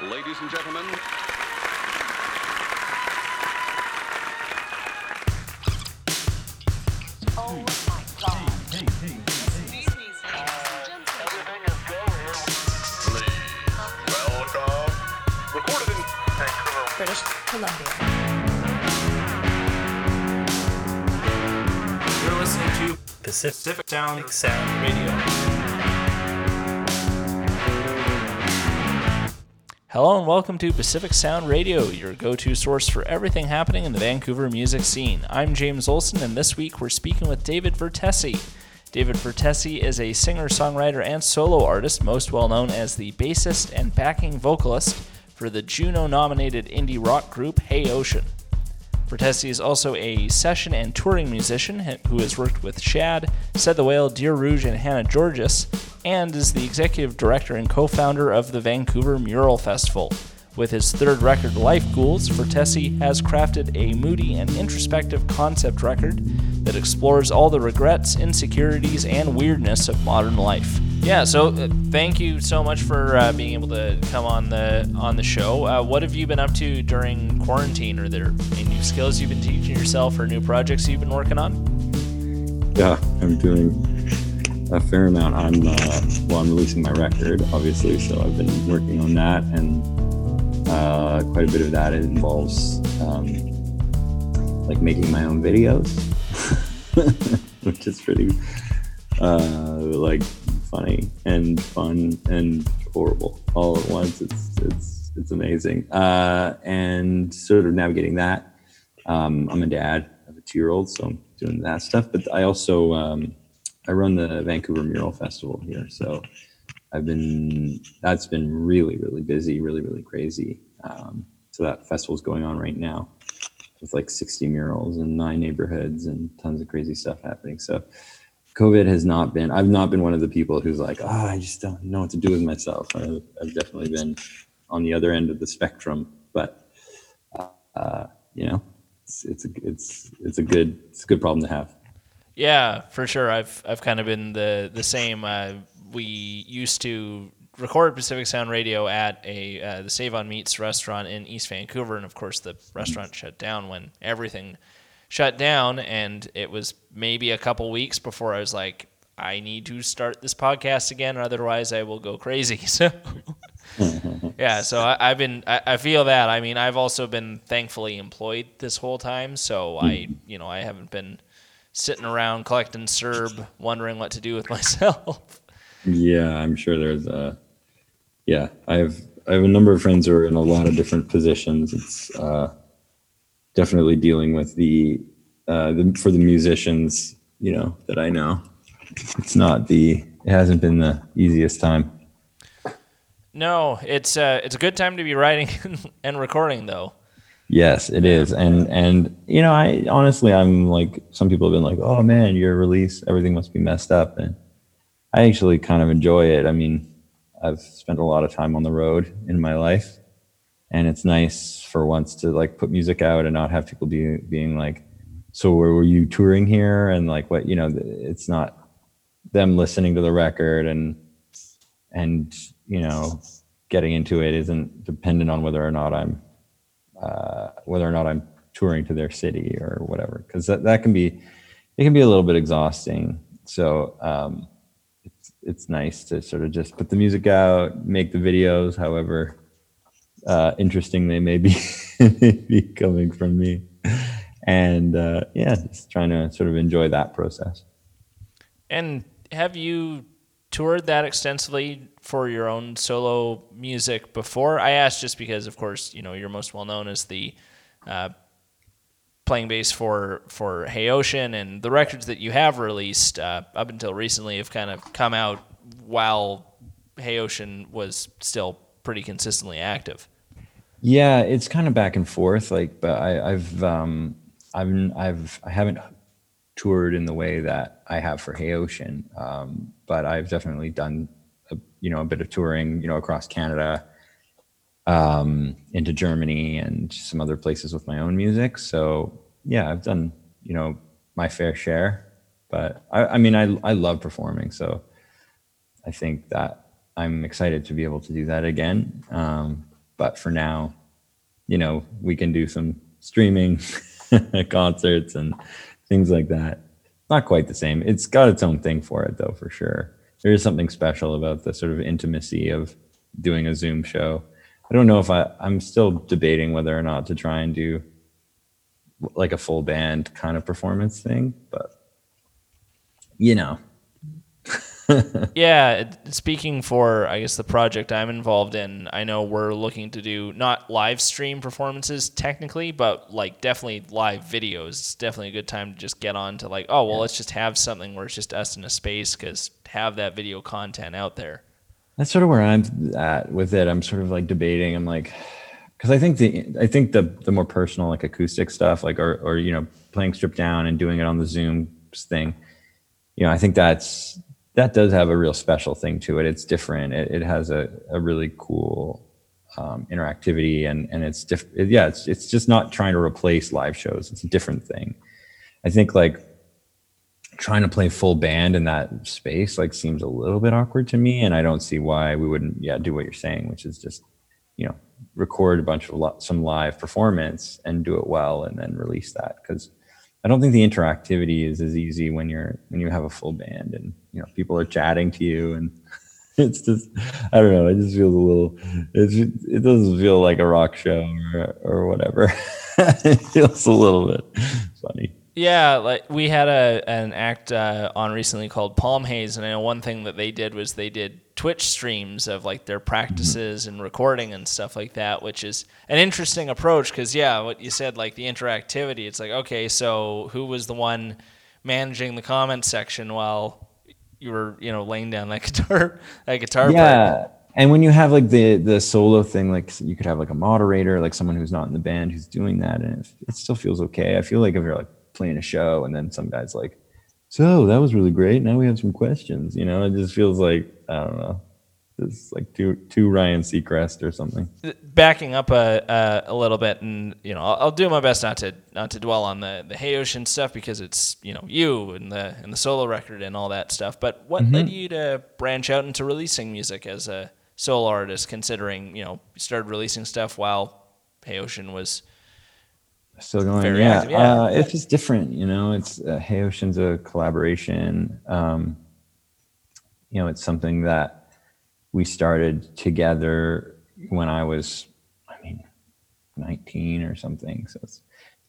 Ladies and gentlemen, Oh my god. recorded in British Columbia. You're listening to Pacific Sound Sound Radio. Hello and welcome to Pacific Sound Radio, your go to source for everything happening in the Vancouver music scene. I'm James Olson, and this week we're speaking with David Vertesi. David Vertesi is a singer, songwriter, and solo artist, most well known as the bassist and backing vocalist for the Juno nominated indie rock group Hey Ocean. Vertesi is also a session and touring musician who has worked with Shad, Said the Whale, Dear Rouge, and Hannah Georgas, and is the executive director and co founder of the Vancouver Mural Festival. With his third record, Life Ghouls, Vertesi has crafted a moody and introspective concept record that explores all the regrets, insecurities, and weirdness of modern life. Yeah, so uh, thank you so much for uh, being able to come on the on the show. Uh, what have you been up to during quarantine? Are there any new skills you've been teaching yourself, or new projects you've been working on? Yeah, I'm doing a fair amount. I'm uh, well, I'm releasing my record, obviously, so I've been working on that, and uh, quite a bit of that involves um, like making my own videos, which is pretty uh, like funny and fun and horrible all at once. It's it's it's amazing, uh, and sort of navigating that. Um, I'm a dad of a two year old, so I'm doing that stuff. But I also um, I run the Vancouver Mural Festival here, so I've been that's been really really busy, really really crazy. Um, so that festival's going on right now with like 60 murals in nine neighborhoods and tons of crazy stuff happening. So COVID has not been. I've not been one of the people who's like, oh, I just don't know what to do with myself. I've, I've definitely been on the other end of the spectrum, but uh, you know, it's it's a, it's it's a good it's a good problem to have. Yeah, for sure. I've I've kind of been the the same. Uh, we used to record Pacific Sound Radio at a uh, the Save on Meats restaurant in East Vancouver, and of course the restaurant shut down when everything shut down, and it was maybe a couple weeks before I was like, I need to start this podcast again, or otherwise I will go crazy. So. yeah, so I, have been. I, I, feel that. I mean, I've also been thankfully employed this whole time, so I, you know, I haven't been sitting around collecting CERB, wondering what to do with myself. Yeah, I'm sure there's a. Yeah, I have I have a number of friends who are in a lot of different positions. It's uh, definitely dealing with the, uh, the for the musicians, you know, that I know. It's not the. It hasn't been the easiest time. No, it's uh, it's a good time to be writing and recording, though. Yes, it is, and and you know, I honestly, I'm like some people have been like, "Oh man, your release, everything must be messed up," and I actually kind of enjoy it. I mean, I've spent a lot of time on the road in my life, and it's nice for once to like put music out and not have people be being like, "So where were you touring here?" and like what you know, it's not them listening to the record and and you know getting into it isn't dependent on whether or not I'm uh, whether or not I'm touring to their city or whatever, because that, that can be it can be a little bit exhausting. So um, it's it's nice to sort of just put the music out, make the videos, however uh, interesting they may be, be coming from me, and uh, yeah, just trying to sort of enjoy that process. And have you toured that extensively for your own solo music before? I asked just because, of course, you know you're most well known as the uh, playing bass for for Hey Ocean, and the records that you have released uh, up until recently have kind of come out while Hey Ocean was still pretty consistently active. Yeah, it's kind of back and forth. Like, but I, I've um, I've I've I haven't toured in the way that I have for Hey Ocean, um, but I've definitely done a, you know a bit of touring, you know, across Canada, um, into Germany and some other places with my own music. So yeah, I've done you know my fair share, but I, I mean I I love performing, so I think that I'm excited to be able to do that again. Um, but for now, you know, we can do some streaming concerts and things like that. Not quite the same. It's got its own thing for it, though, for sure. There is something special about the sort of intimacy of doing a Zoom show. I don't know if I, I'm still debating whether or not to try and do like a full band kind of performance thing, but you know, yeah, speaking for I guess the project I'm involved in, I know we're looking to do not live stream performances technically, but like definitely live videos. It's definitely a good time to just get on to like, oh well, let's just have something where it's just us in a space because have that video content out there. That's sort of where I'm at with it. I'm sort of like debating. I'm like, because I think the I think the the more personal like acoustic stuff, like or or you know playing stripped down and doing it on the Zoom thing, you know, I think that's that does have a real special thing to it. It's different. It, it has a a really cool um, interactivity and and it's diff- yeah it's it's just not trying to replace live shows. It's a different thing. I think like trying to play full band in that space like seems a little bit awkward to me and i don't see why we wouldn't yeah do what you're saying which is just you know record a bunch of li- some live performance and do it well and then release that because i don't think the interactivity is as easy when you're when you have a full band and you know people are chatting to you and it's just i don't know it just feels a little it's, it doesn't feel like a rock show or, or whatever. It feels a little bit funny Yeah, like we had a an act uh, on recently called Palm Haze, and I know one thing that they did was they did Twitch streams of like their practices and recording and stuff like that, which is an interesting approach because yeah, what you said like the interactivity, it's like okay, so who was the one managing the comment section while you were you know laying down that guitar that guitar part? yeah and when you have like the the solo thing like you could have like a moderator like someone who's not in the band who's doing that and it, it still feels okay i feel like if you're like playing a show and then some guy's like so that was really great now we have some questions you know it just feels like i don't know it's like two two ryan seacrest or something backing up a, a, a little bit, and you know, I'll, I'll do my best not to not to dwell on the the Hey Ocean stuff because it's you know you and the and the solo record and all that stuff. But what mm-hmm. led you to branch out into releasing music as a solo artist? Considering you know you started releasing stuff while Hey Ocean was still going. Very yeah, active, yeah. Uh, it's just different you know it's uh, hey ocean's a collaboration. Um, you know it's something that we started together when i was i mean 19 or something. So it's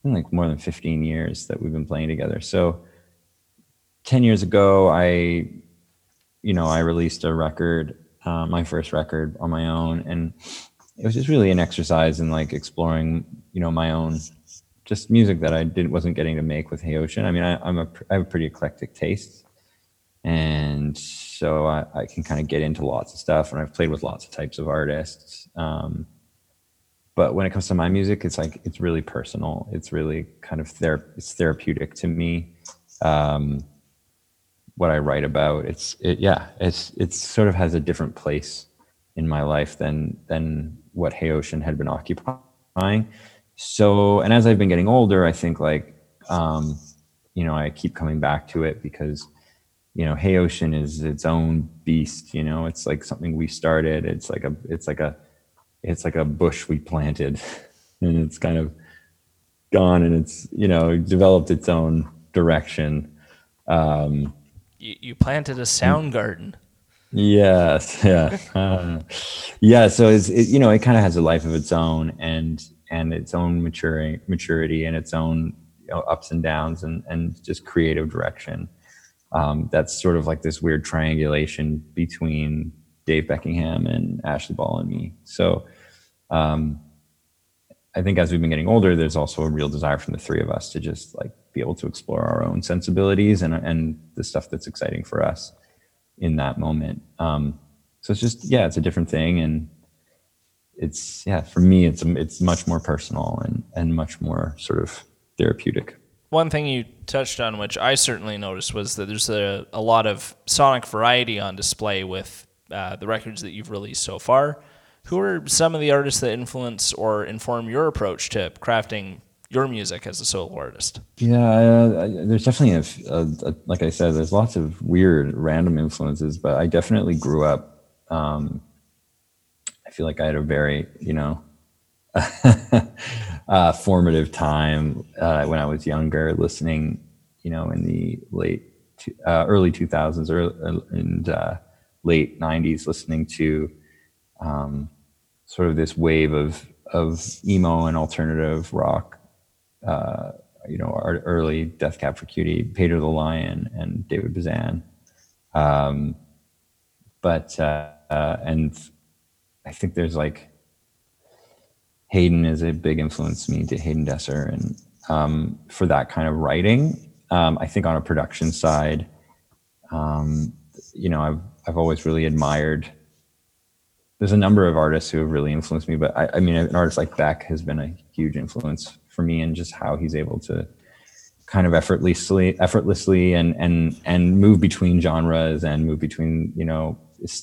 been like more than 15 years that we've been playing together. So 10 years ago i you know i released a record uh, my first record on my own. And it was just really an exercise in like exploring you know my own just music that I didn't wasn't getting to make with Hey Ocean. I mean, I, I'm a I have a pretty eclectic taste, and so I, I can kind of get into lots of stuff, and I've played with lots of types of artists. Um, but when it comes to my music, it's like it's really personal. It's really kind of ther- it's therapeutic to me. Um, what I write about, it's it, yeah, it's it sort of has a different place in my life than than what Hey Ocean had been occupying so and as i've been getting older i think like um you know i keep coming back to it because you know hey ocean is its own beast you know it's like something we started it's like a it's like a it's like a bush we planted and it's kind of gone and it's you know developed its own direction um you, you planted a sound garden. Yes, yeah, Uh, yeah. So it's it, you know it kind of has a life of its own and and its own maturing maturity and its own you know, ups and downs and and just creative direction. Um, that's sort of like this weird triangulation between Dave Beckingham and Ashleigh Ball and me. So um, I think as we've been getting older, there's also a real desire from the three of us to just like be able to explore our own sensibilities and and the stuff that's exciting for us in that moment. Um, so it's just yeah, it's a different thing, and it's yeah for me it's it's much more personal and and much more sort of therapeutic. One thing you touched on, which I certainly noticed, was that there's a, a lot of sonic variety on display with uh, the records that you've released so far. Who are some of the artists that influence or inform your approach to crafting your music as a solo artist? Yeah, uh, I- there's definitely a, a, a like I said, there's lots of weird random influences, but I definitely grew up um, I feel like I had a very, you know, uh, formative time uh, when I was younger, listening, you know, in the late, uh, early 2000s or and uh, late 90s, listening to um, sort of this wave of of emo and alternative rock. Uh, you know, our early Death Cab for Cutie, Pedro the Lion, and David Bazan. Um, but uh, and I think there's like Hayden is a big influence to me to Hayden Desser and um, for that kind of writing. Um, I think on a production side, um, you know, I've I've always really admired. There's a number of artists who have really influenced me, but I, I mean, an artist like Beck has been a huge influence for me, and just how he's able to kind of effortlessly, effortlessly, and and and move between genres and move between, you know,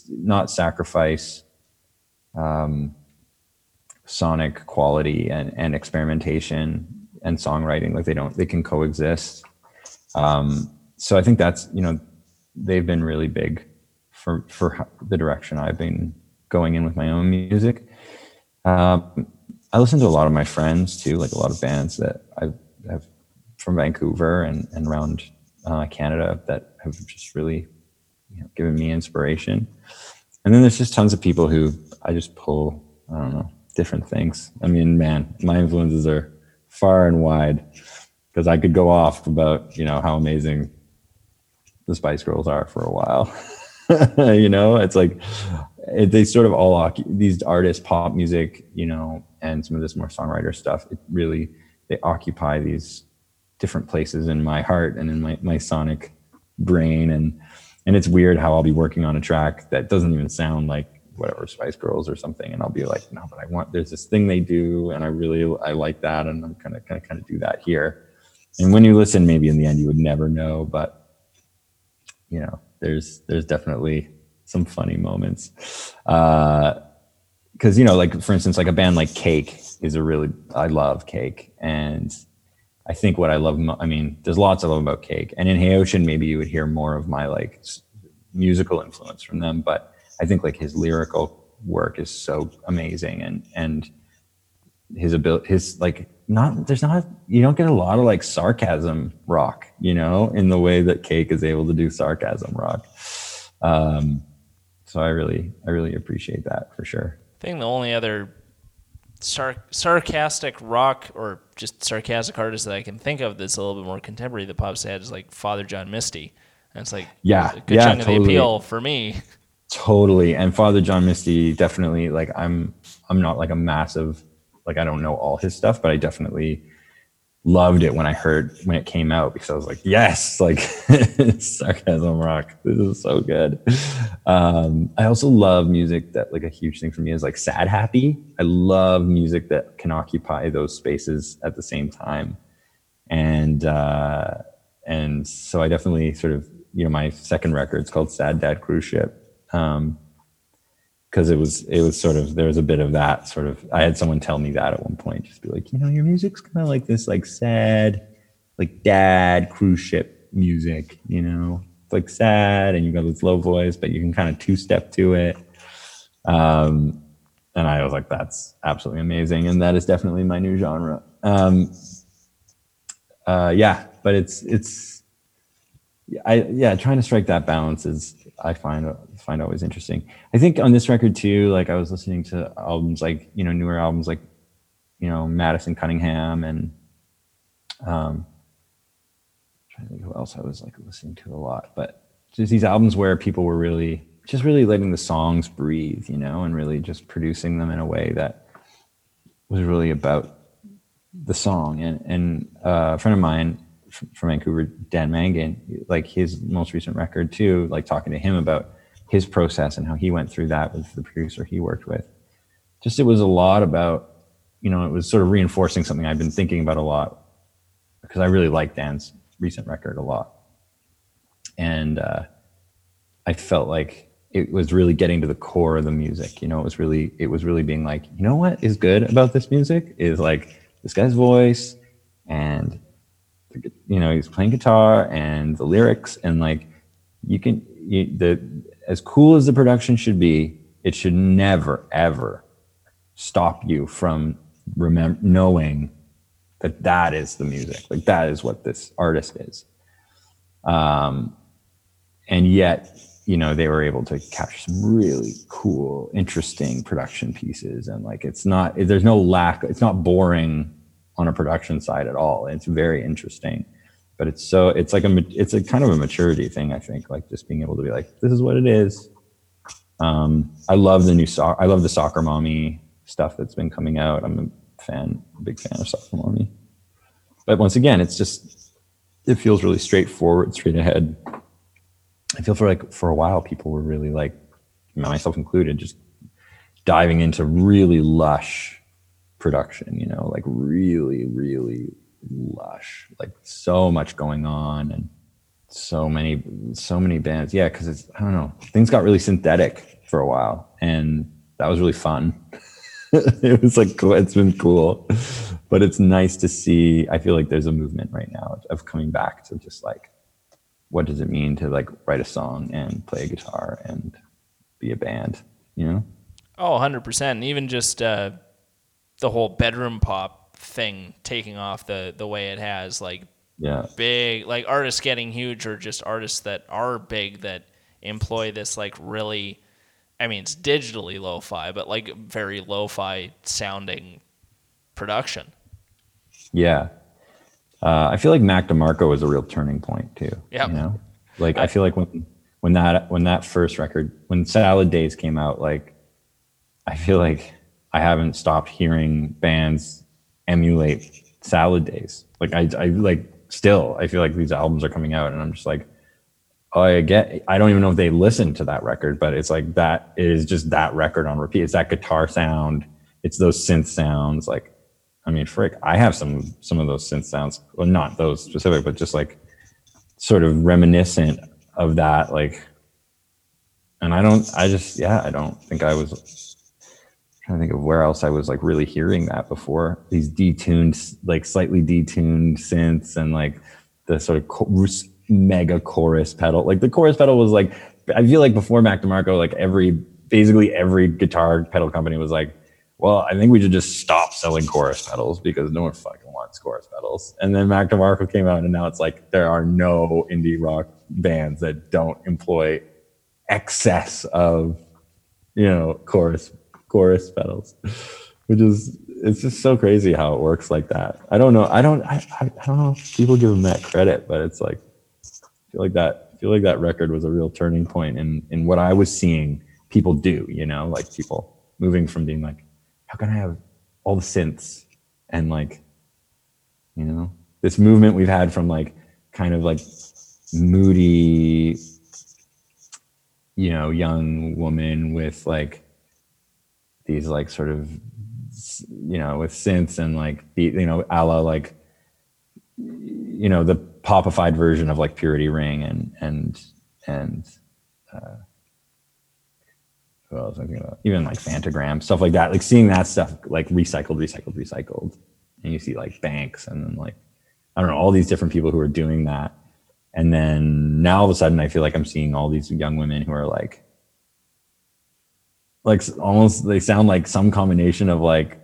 not sacrifice. Um, sonic quality and, and experimentation and songwriting like they don't they can coexist. Um, so i think that's you know they've been really big for for the direction i've been going in with my own music. Um, i listen to a lot of my friends too like a lot of bands that i have from vancouver and, and around uh, canada that have just really you know, given me inspiration. And then there's just tons of people who i just pull i don't know different things. I mean, man, my influences are far and wide because I could go off about, you know, how amazing the Spice Girls are for a while. you know, it's like it, they sort of all these artists, pop music, you know, and some of this more songwriter stuff. It really they occupy these different places in my heart and in my my sonic brain and and it's weird how I'll be working on a track that doesn't even sound like whatever Spice Girls or something, and I'll be like, no, but I want there's this thing they do, and I really I like that, and I'm kind of kind of kind of do that here. And when you listen, maybe in the end you would never know, but you know, there's there's definitely some funny moments. Uh, because you know, like for instance, like a band like Cake is a really I love Cake, and I think what I love, I mean, there's lots I love about Cake, and in Hey Ocean, maybe you would hear more of my like musical influence from them, but I think like his lyrical work is so amazing and and his ability his like not there's not you don't get a lot of like sarcasm rock you know in the way that cake is able to do sarcasm rock. Um so i really i really appreciate that for sure. I think the only other sar- sarcastic rock or just sarcastic artist that i can think of that's a little bit more contemporary that pops ahead is like father john misty. And it's like yeah a good yeah, chunk totally. of the appeal for me Totally. And Father John Misty definitely like I'm I'm not like a massive like I don't know all his stuff, but I definitely loved it when I heard when it came out because I was like, yes, like sarcasm rock. This is so good. Um, I also love music that like a huge thing for me is like sad happy. I love music that can occupy those spaces at the same time. And uh and so I definitely sort of, you know, my second record is called Sad Dad Cruise Ship um, because it was it was sort of there was a bit of that sort of I had someone tell me that at one point just be like you know your music's kind of like this like sad like dad cruise ship music you know? It's like sad and you've got this low voice but you can kind of two step to it. Um, and I was like that's absolutely amazing and that is definitely my new genre. Um, uh, yeah but it's it's I yeah trying to strike that balance is I find find always interesting. I think on this record too, like I was listening to albums like you know newer albums like you know Madison Cunningham and um, trying to think who else I was like listening to a lot, but just these albums where people were really just really letting the songs breathe, you know, and really just producing them in a way that was really about the song. And and uh, a friend of mine from Vancouver, Dan Mangan, like his most recent record too, like talking to him about his process and how he went through that with the producer he worked with. Just it was a lot about, you know, it was sort of reinforcing something I've been thinking about a lot because I really like Dan's recent record a lot. And uh, I felt like it was really getting to the core of the music. You know, it was really, it was really being like, you know what is good about this music is like this guy's voice and you know he's playing guitar and the lyrics and like you can you, the as cool as the production should be, it should never ever stop you from remember knowing that that is the music. Like that is what this artist is. Um, and yet, you know, they were able to capture some really cool, interesting production pieces. And like, it's not, there's no lack, it's not boring on a production side at all. It's very interesting, but it's so, it's like a, it's a kind of a maturity thing, I think, like just being able to be like, this is what it is. Um, I love the new soccer, I love the soccer mommy stuff that's been coming out. I'm a fan, a big fan of soccer mommy. But once again, it's just, it feels really straightforward, straight ahead. I feel for like for a while, people were really like, myself included, just diving into really lush production, you know, like really, really lush, like so much going on and so many, so many bands. Yeah, because it's, I don't know, things got really synthetic for a while and that was really fun. it was like, it's been cool, but it's nice to see. I feel like there's a movement right now of coming back to just like, what does it mean to like write a song and play a guitar and be a band, you know? Oh, 100%. And even just uh, the whole bedroom pop thing taking off the, the way it has, like Yeah. big, like artists getting huge or just artists that are big that employ this like really, I mean, it's digitally lo fi, but like very lo fi sounding production. Yeah. Uh, I feel like Mac DeMarco was a real turning point too. Yeah. You know, like I feel like when when that when that first record when Salad Days came out, like I feel like I haven't stopped hearing bands emulate Salad Days. Like I I like still I feel like these albums are coming out and I'm just like oh I get I don't even know if they listened to that record, but it's like that it is just that record on repeat. It's that guitar sound. It's those synth sounds. Like I mean, frick, I have some some of those synth sounds. Well, not those specific, but just like sort of reminiscent of that. Like, and I don't, I just, yeah, I don't think I was trying to think of where else I was like really hearing that before. These detuned, like slightly detuned synths and like the sort of cho- mega chorus pedal. Like the chorus pedal was like, I feel like before Mac DeMarco, like every basically every guitar pedal company was like well, I think we should just stop selling chorus pedals because no one fucking wants chorus pedals. And then Mac DeMarco came out, and now it's like there are no indie rock bands that don't employ excess of, you know, chorus chorus pedals, which is it's just so crazy how it works like that. I don't know. I don't. I, I, don't know people give them that credit, but it's like I feel like that. I feel like that record was a real turning point in in what I was seeing people do. You know, like people moving from being like how can I have all the synths and like, you know, this movement we've had from like kind of like moody, you know, young woman with like these like sort of, you know, with synths and like, the, you know, a la like, you know, the popified version of like Purity Ring and, and, and, uh, who else I'm thinking about? Even like Phantogram, stuff like that. Like seeing that stuff like recycled, recycled, recycled. And you see like banks and then like, I don't know, all these different people who are doing that. And then now all of a sudden I feel like I'm seeing all these young women who are like, like almost they sound like some combination of like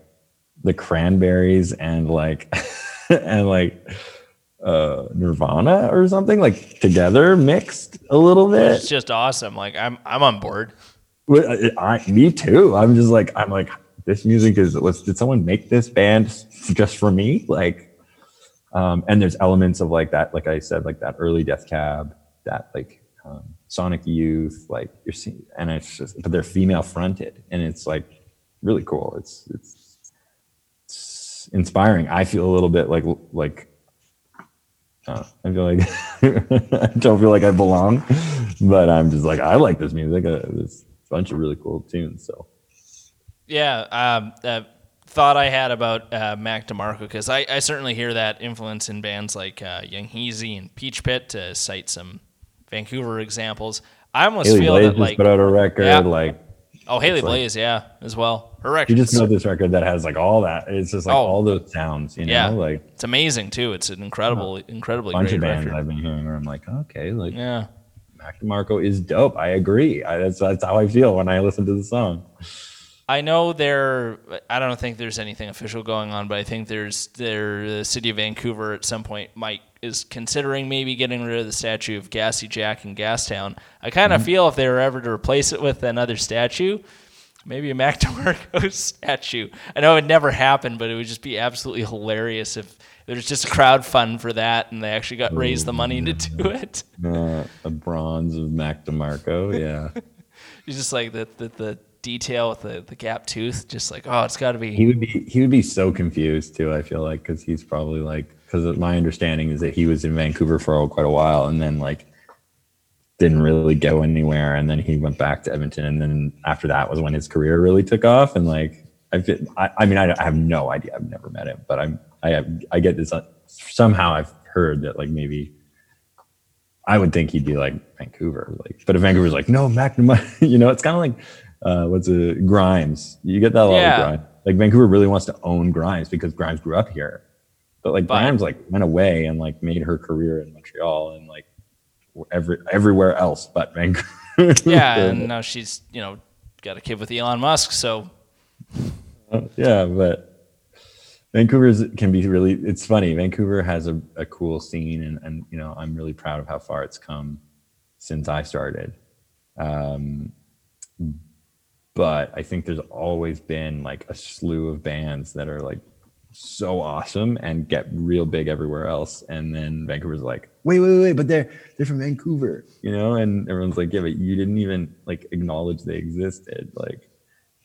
the cranberries and like and like uh Nirvana or something like together mixed a little bit It's just awesome. Like I'm I'm on board. I, I, me too. I'm just like, I'm like, this music is. Was did someone make this band just for me? Like, um, and there's elements of like that, like I said, like that early Death Cab, that like um, Sonic Youth, like you're seeing, and it's just, but they're female fronted, and it's like really cool. It's it's, it's inspiring. I feel a little bit like like. Uh, I feel like I don't feel like I belong, but I'm just like I like this music. Uh, this bunch of really cool tunes. So Yeah, um, uh, thought I had about uh, Mac DeMarco because I, I certainly hear that influence in bands like uh, Yung Heazy and Peach Pit to cite some Vancouver examples. I almost Haley feel Blais that like put out a record. Yeah. Like oh Haley it's like- Blais, yeah, as well. Her record. you just know this record that has like all that. It's just like Oh. all those sounds. You know, Yeah. like it's amazing too. It's an incredible, incredibly bunch great of bands record. I've been hearing where I'm like, okay, like Yeah, Mac DeMarco is dope. I agree. I, that's that's how I feel when I listen to the song. I know there. I don't think there's anything official going on, but I think there's there. The city of Vancouver at some point might is considering maybe getting rid of the statue of Gassy Jack in Gastown. I kind of Mm-hmm. feel if they were ever to replace it with another statue, maybe a Mac DeMarco statue. I know it would never happen, but it would just be absolutely hilarious if there's just a crowd fund for that and they actually got raised the money to do it. Uh, a bronze of Mac DeMarco. Yeah. It's just like the the, the detail with the, the gap tooth, just like oh, it's got to be. he would be he would be so confused too. I feel like because he's probably like because my understanding is that he was in Vancouver for quite a while and then like didn't really go anywhere and then he went back to Edmonton and then after that was when his career really took off and like I feel, I, I mean I, I have no idea. I've never met him but I'm I have I get this uh, somehow I've heard that like maybe I would think he'd be like Vancouver like but if Vancouver's like no Mac you know it's kind of like uh, what's it Grimes. You get that a lot Yeah. with Grimes. Like Vancouver really wants to own Grimes because Grimes grew up here but like But- Grimes like went away and like made her career in Montreal and like every everywhere else but Vancouver. Yeah, and now she's you know got a kid with Elon Musk, so yeah, but Vancouver's can be really. It's funny. Vancouver has a, a cool scene, and and you know I'm really proud of how far it's come since I started. Um, but I think there's always been like a slew of bands that are like so awesome and get real big everywhere else. And then Vancouver's like, wait, wait, wait, but they're they're from Vancouver, you know? And everyone's like, yeah, but you didn't even like acknowledge they existed. Like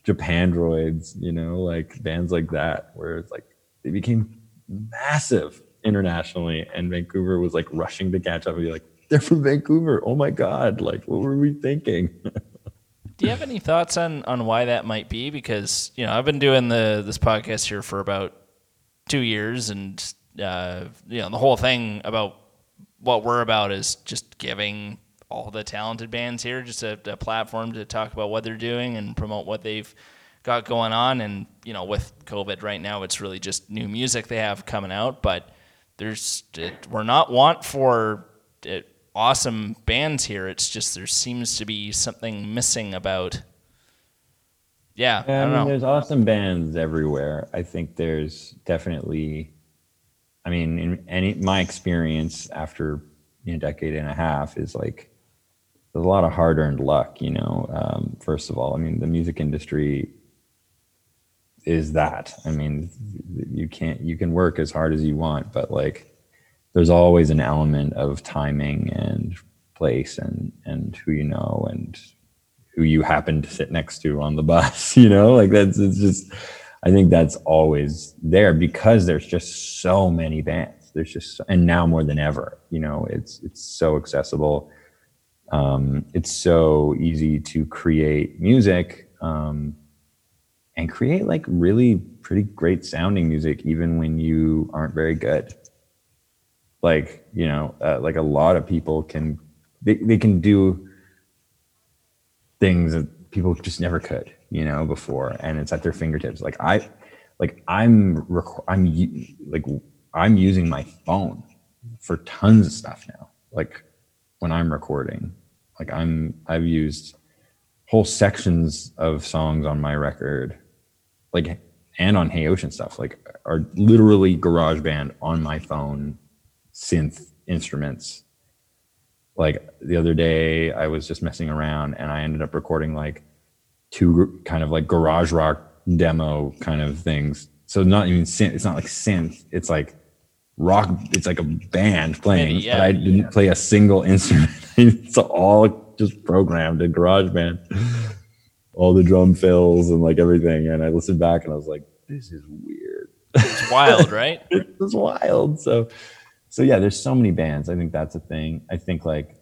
Japandroids, you know, like bands like that, where it's like they became massive internationally, and Vancouver was like rushing to catch up and be like, they're from Vancouver. Oh my God. Like, what were we thinking? Do you have any thoughts on, on why that might be? Because you know I've been doing the this podcast here for about two years, and uh, you know the whole thing about what we're about is just giving all the talented bands here just a, a platform to talk about what they're doing and promote what they've got going on. And you know with COVID right now, it's really just new music they have coming out, but there's it, we're not want for it, awesome bands here. It's just there seems to be something missing about. Yeah, I Yeah, I, don't mean, know. there's awesome bands everywhere. I think there's definitely, I mean, in any my experience after you know, a decade and a half is like there's a lot of hard-earned luck. You know, um, first of all, I mean, the music industry is that. I mean, you can't you can work as hard as you want, but like there's always an element of timing and place and and who you know and who you happen to sit next to on the bus you know? Like that's it's just i think that's always there because there's just so many bands. There's just and now more than ever you know it's it's so accessible. Um, it's so easy to create music um, and create like really pretty great sounding music even when you aren't very good. Like you know uh, like a lot of people can they, they can do things that people just never could you know before and it's at their fingertips. Like i like i'm rec- i'm like i'm using my phone for tons of stuff now. Like when i'm recording like i'm i've used whole sections of songs on my record like and on hey ocean stuff like are literally GarageBand on my phone synth instruments like the other day i was just messing around and i ended up recording like two kind of like garage rock demo kind of things so not even synth it's not like synth it's like rock it's like a band playing Yeah, but i didn't play a single instrument it's all just programmed in GarageBand all the drum fills and like everything and i listened back and i was like this is weird It's wild, right? it's wild. So, so yeah, there's so many bands. I think that's a thing. I think like,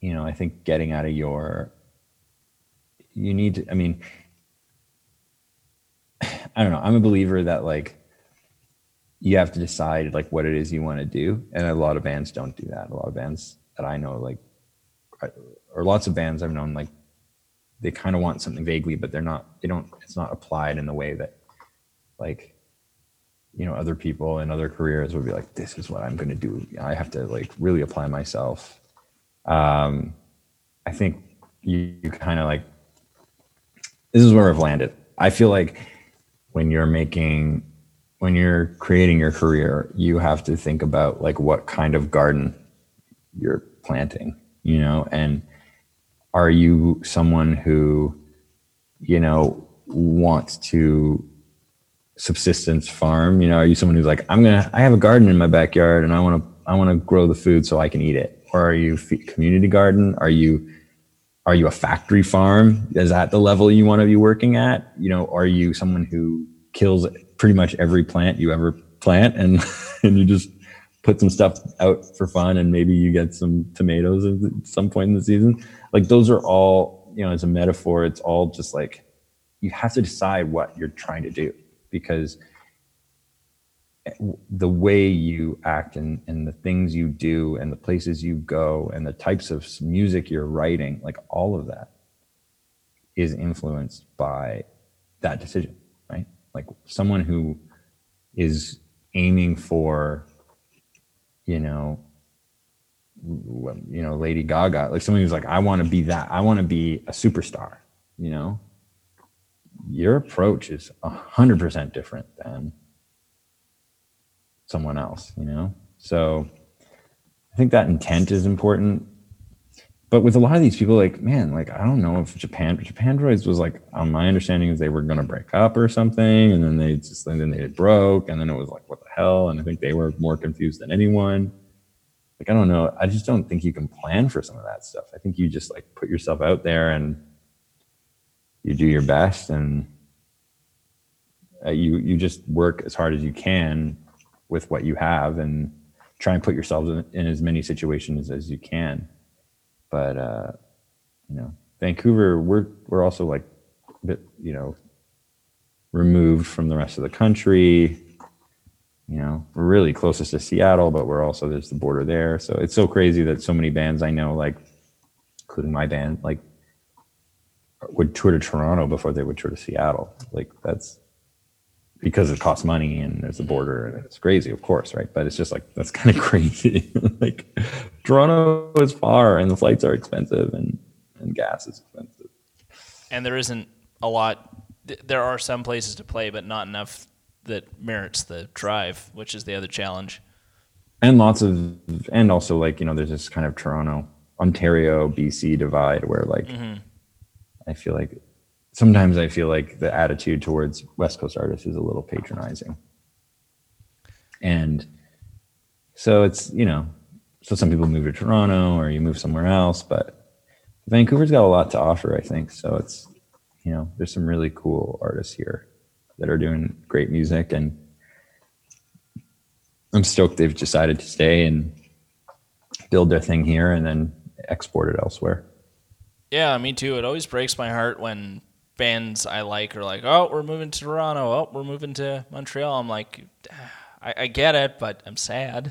you know, I think getting out of your, you need to. I mean, I don't know. I'm a believer that like, you have to decide like what it is you want to do, and a lot of bands don't do that. A lot of bands that I know, like, or lots of bands I've known, like, they kind of want something vaguely, but they're not. They don't. It's not applied in the way that like you know other people in other careers would be like this is what i'm going to do. I have to like really apply myself. Um i think you, you kind of like this is where i've landed. I feel like when you're making when you're creating your career you have to think about like what kind of garden you're planting you know? And are you someone who you know wants to subsistence farm you know are you someone who's like i'm gonna i have a garden in my backyard and i want to i want to grow the food so i can eat it. Or are you community garden? Are you are you a factory farm? Is that the level you want to be working at? You know are you someone who kills pretty much every plant you ever plant and and you just put some stuff out for fun and maybe you get some tomatoes at some point in the season? Like those are all you know as a metaphor. It's all just like you have to decide what you're trying to do because the way you act and, and the things you do and the places you go and the types of music you're writing like all of that is influenced by that decision right? Like someone who is aiming for you know you know lady gaga like someone who's like i want to be that. I want to be a superstar you know your approach is a hundred percent different than someone else, you know? So I think that intent is important. But with a lot of these people, like, man, like, I don't know if Japan, Japandroids was like, on my understanding is they were going to break up or something. And then they just, and then they broke. And then it was like, what the hell? And I think they were more confused than anyone. Like, I don't know. I just don't think you can plan for some of that stuff. I think you just like put yourself out there and you do your best and uh, you you just work as hard as you can with what you have and try and put yourself in, in as many situations as you can. But uh you know vancouver we're we're also like a bit you know removed from the rest of the country. You know we're really closest to seattle but we're also there's the border there. So it's so crazy that so many bands i know like including my band like would tour to Toronto before they would tour to Seattle. Like that's because it costs money and there's a border and it's crazy, of course, right? But it's just like that's kind of crazy. like Toronto is far and the flights are expensive and and gas is expensive. And there isn't a lot. There are some places to play, but not enough that merits the drive, which is the other challenge. And lots of, and also like you know, there's this kind of Toronto, Ontario, BC divide where like. Mm-hmm I feel like sometimes I feel like the attitude towards West Coast artists is a little patronizing. And so it's, you know, so some people move to Toronto or you move somewhere else, but Vancouver's got a lot to offer, I think. So it's, you know, there's some really cool artists here that are doing great music and I'm stoked they've decided to stay and build their thing here and then export it elsewhere. Yeah, me too. It always breaks my heart when bands I like are like, "Oh, we're moving to Toronto. Oh, we're moving to Montreal." I'm like, I, I get it, but I'm sad.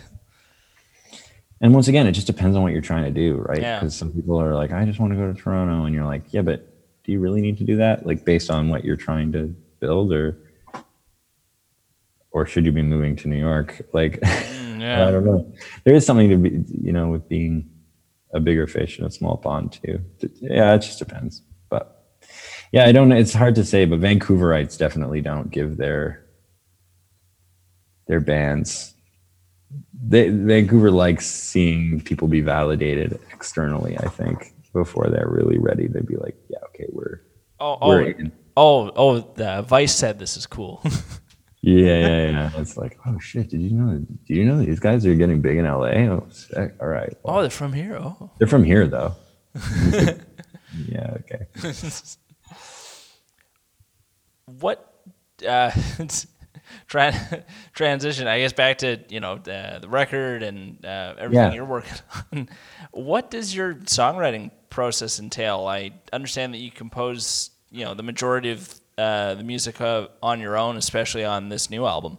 And once again, it just depends on what you're trying to do, right? Yeah. Because some people are like, "I just want to go to Toronto," and you're like, "Yeah, but do you really need to do that? Like, based on what you're trying to build, or or should you be moving to New York? Like, Mm, yeah. I don't know. There is something to be, you know, with being a bigger fish in a small pond too. Yeah, it just depends. But yeah, I don't know. It's hard to say, but Vancouverites definitely don't give their their bands. They, Vancouver likes seeing people be validated externally. I think before they're really ready, they'd be like, "Yeah, okay, we're Oh, we're oh, in." oh, oh, the Vice said this is cool. Yeah, yeah, yeah. It's like, oh shit! Did you know? Did you know these guys are getting big in LA? Oh, sick. All right. Well, oh, they're from here. Oh, they're from here though. yeah. Okay. what uh, tra- transition? I guess back to you know the, the record and uh, everything Yeah. you're working on. What does your songwriting process entail? I understand that you compose you know the majority of uh, the music uh, on your own, especially on this new album.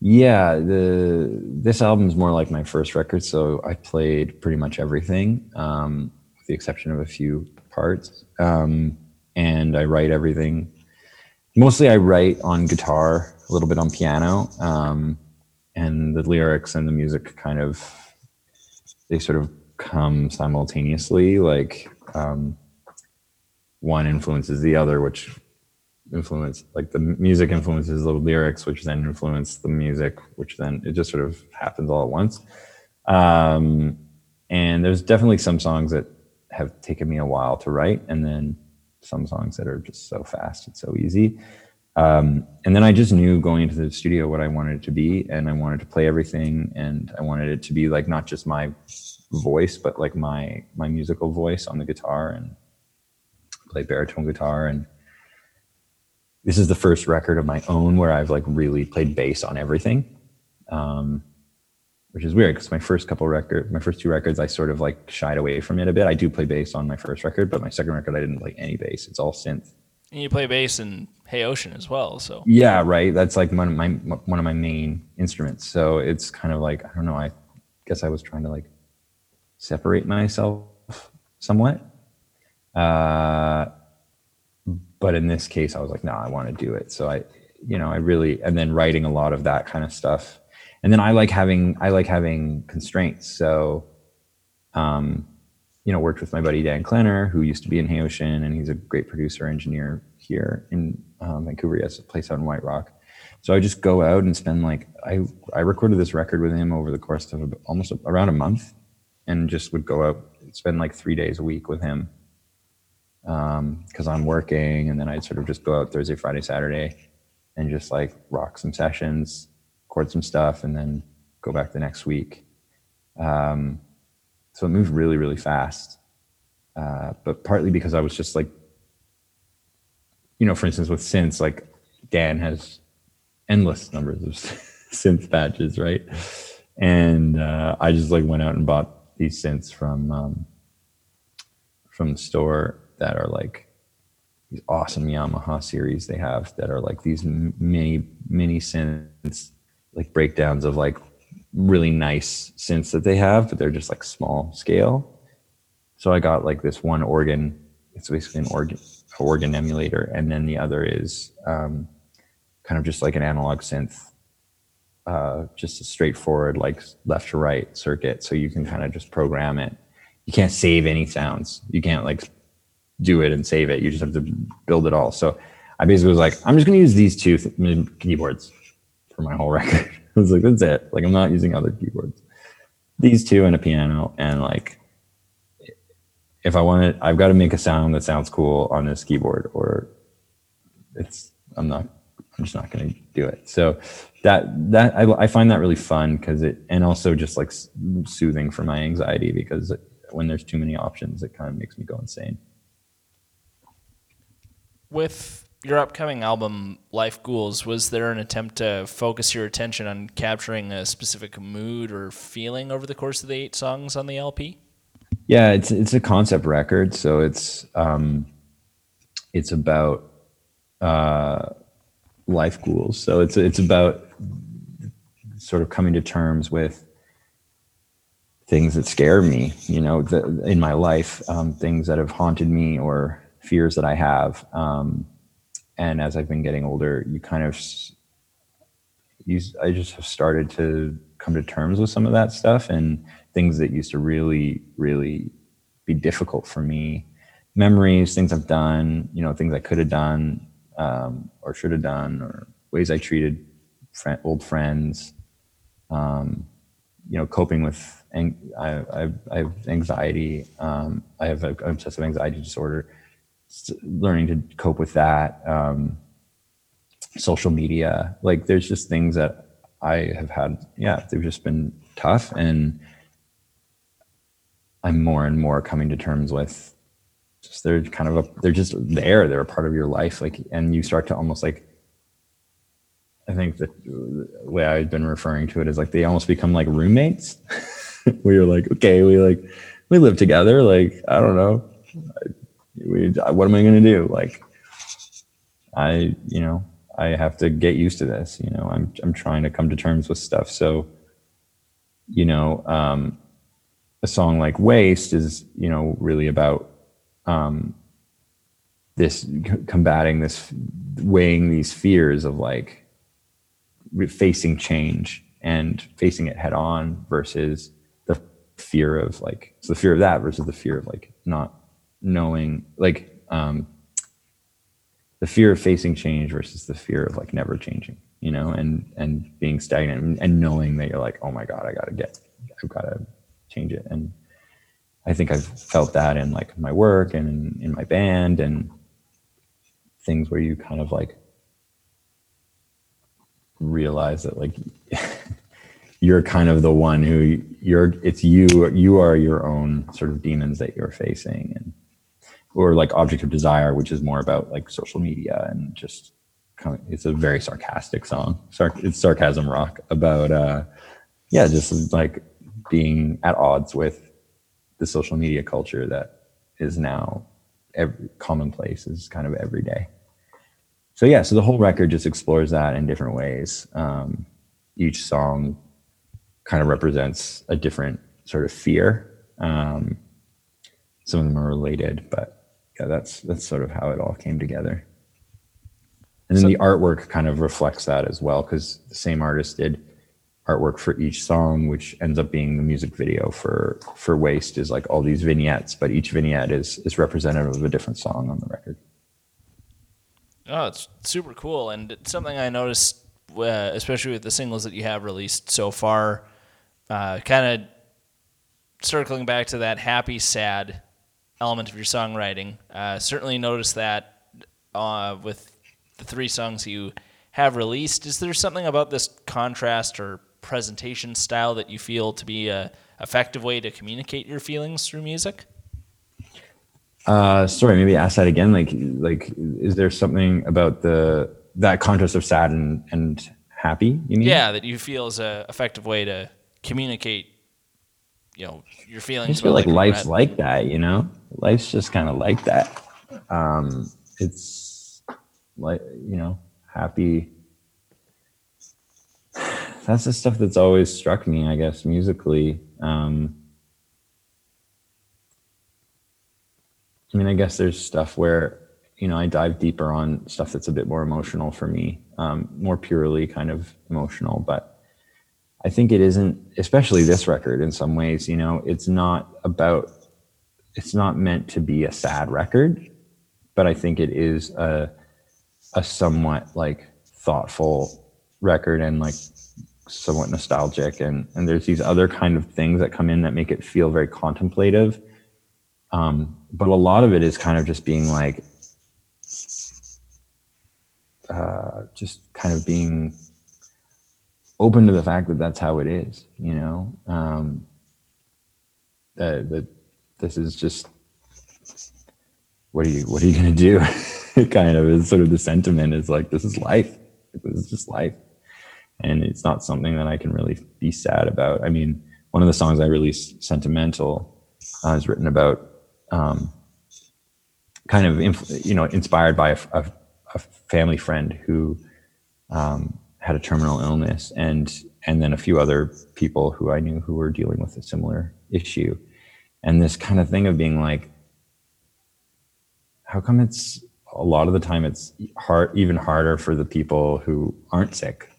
Yeah, the this album's more like my first record, so I played pretty much everything, um, with the exception of a few parts. Um, and I write everything. Mostly, I write on guitar a little bit on piano, um, and the lyrics and the music kind of they sort of come simultaneously. Like um, one influences the other, which influence like the music influences the lyrics, which then influence the music, which then it just sort of happens all at once. Um, and there's definitely some songs that have taken me a while to write, and then some songs that are just so fast it's so easy. Um, and then I just knew going into the studio what I wanted it to be, and I wanted to play everything, and I wanted it to be like not just my voice, but like my my musical voice on the guitar and play baritone guitar. And this is the first record of my own where I've like really played bass on everything. Um, which is weird because my first couple records, my first two records, I sort of like shied away from it a bit. I do play bass on my first record, but my second record, I didn't play any bass. It's all synth. And you play bass in Hey Ocean as well, so Yeah, right. That's like one of my one of my main instruments. So it's kind of like I don't know. I guess I was trying to like separate myself somewhat. Uh, but in this case, I was like, no, I want to do it. So I, you know, I really, and then writing a lot of that kind of stuff and then I like having I like having constraints. So, um, you know, worked with my buddy Dan Klenner, who used to be in Ocean, and he's a great producer engineer here in um, Vancouver. He has a place out in White Rock. So I just go out and spend like I I recorded this record with him over the course of almost around a month, and just would go out spend like three days a week with him because um, I'm working, and then I'd sort of just go out Thursday, Friday, Saturday, and just like rock some sessions record some stuff, and then go back the next week. Um, so it moved really, really fast. Uh, but partly because I was just like, you know, for instance, with synths, like Dan has endless numbers of synth patches, right? And uh, I just like went out and bought these synths from um, from the store that are like these awesome Yamaha series they have that are like these mini mini synths like breakdowns of like really nice synths that they have, but they're just like small scale. So I got like this one organ. It's basically an organ organ emulator, and then the other is um, kind of just like an analog synth, uh, just a straightforward like left to right circuit. So you can kind of just program it. You can't save any sounds. You can't like do it and save it. You just have to build it all. So I basically was like, I'm just going to use these two th- mm, keyboards for my whole record. I was like, that's it. Like I'm not using other keyboards. These two and a piano and like if I want it, I've got to make a sound that sounds cool on this keyboard or it's I'm not I'm just not going to do it. So that that I, I find that really fun because it and also just like soothing for my anxiety because when there's too many options, it kind of makes me go insane. With your upcoming album life ghouls was there an attempt to focus your attention on capturing a specific mood or feeling over the course of the eight songs on the lp yeah it's it's a concept record so it's um it's about uh life ghouls. So it's it's about sort of coming to terms with things that scare me you know the, in my life um, things that have haunted me or fears that i have um, and as I've been getting older, you kind of use. I just have started to come to terms with some of that stuff and things that used to really, really be difficult for me. Memories, things I've done, you know, things I could have done um, or should have done, or ways I treated friend, old friends. Um, you know, coping with. I, I, I have anxiety. Um, I have obsessive anxiety disorder learning to cope with that. Um, social media, like there's just things that I have had. Yeah, they've just been tough, and I'm more and more coming to terms with. Just they're kind of a, they're just there. They're a part of your life, like, and you start to almost like. I think the way I've been referring to it is like they almost become like roommates, where you're like, okay, we like we live together. Like I don't know, we, what am I going to do? Like, I, you know, I have to get used to this. You know, I'm I'm trying to come to terms with stuff. So, you know, um, a song like "Waste" is, you know, really about um, this combating this, weighing these fears of like, re- facing change and facing it head on versus the fear of like so the fear of that versus the fear of like not knowing like um the fear of facing change versus the fear of like never changing you know and and being stagnant and, and knowing that you're like oh my god i gotta get i've gotta change it. And i think i've felt that in like my work and in, in my band and things where you kind of like realize that like you're kind of the one who you're it's you you are your own sort of demons that you're facing. And or like object of desire which is more about like social media and just kind of, it's a very sarcastic song it's sarcasm rock about uh yeah just like being at odds with the social media culture that is now every, commonplace is kind of every day. So yeah so the whole record just explores that in different ways. Um, each song kind of represents a different sort of fear. Um, some of them are related but yeah that's that's sort of how it all came together and then So- the artwork kind of reflects that as well because the same artist did artwork for each song which ends up being the music video for for waste is like all these vignettes but each vignette is is representative of a different song on the record Oh, it's super cool, and it's something I noticed, uh, especially with the singles that you have released so far. Uh, kind of circling back to that happy, sad element of your songwriting. Uh, certainly noticed that uh, with the three songs you have released. Is there something about this contrast or presentation style that you feel to be a effective way to communicate your feelings through music? Uh, sorry, maybe ask that again. Like, like, is there something about the that contrast of sad and and happy? You mean? Yeah, that you feel is a effective way to communicate, you know, your feelings. I just feel like life's like that. You know, life's just kind of like that. Um, it's like you know, happy. That's the stuff that's always struck me, I guess, musically. Um, I mean, I guess there's stuff where you know I dive deeper on stuff that's a bit more emotional for me, um, more purely kind of emotional. But I think it isn't, especially this record. In some ways, you know, it's not about, it's not meant to be a sad record, but I think it is a a somewhat like thoughtful record and like somewhat nostalgic. And and there's these other kind of things that come in that make it feel very contemplative. Um, but a lot of it is kind of just being like uh, just kind of being open to the fact that that's how it is you know? Um, that, that this is just what are you what are you going to do? Kind of is sort of the sentiment is like this is life. This is just life. And it's not something that i can really be sad about. I mean one of the songs i released sentimental uh, is written about um, kind of inf- you know inspired by a, a, a family friend who um, had a terminal illness and and then a few other people who i knew who were dealing with a similar issue and this kind of thing of being like how come it's a lot of the time it's hard even harder for the people who aren't sick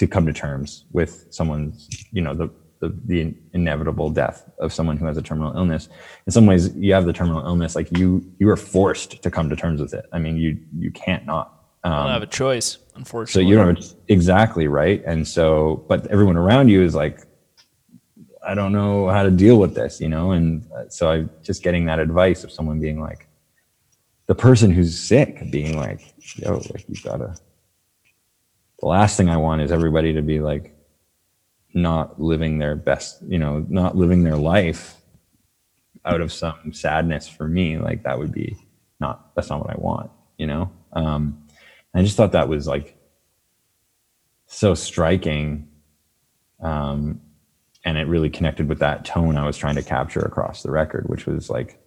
to come to terms with someone's you know the, the the inevitable death of someone who has a terminal illness. In some ways you have the terminal illness like you you are forced to come to terms with it. I mean you you can't not I don't um, have a choice, unfortunately. so you don't have, exactly right? And so but everyone around you is like i don't know how to deal with this you know? And uh, so i just getting that advice of someone being like the person who's sick being like yo like you gotta the last thing i want is everybody to be like not living their best you know not living their life out of some sadness for me. Like that would be not that's not what i want you know? Um I just thought that was like so striking. Um, and it really connected with that tone I was trying to capture across the record, which was like,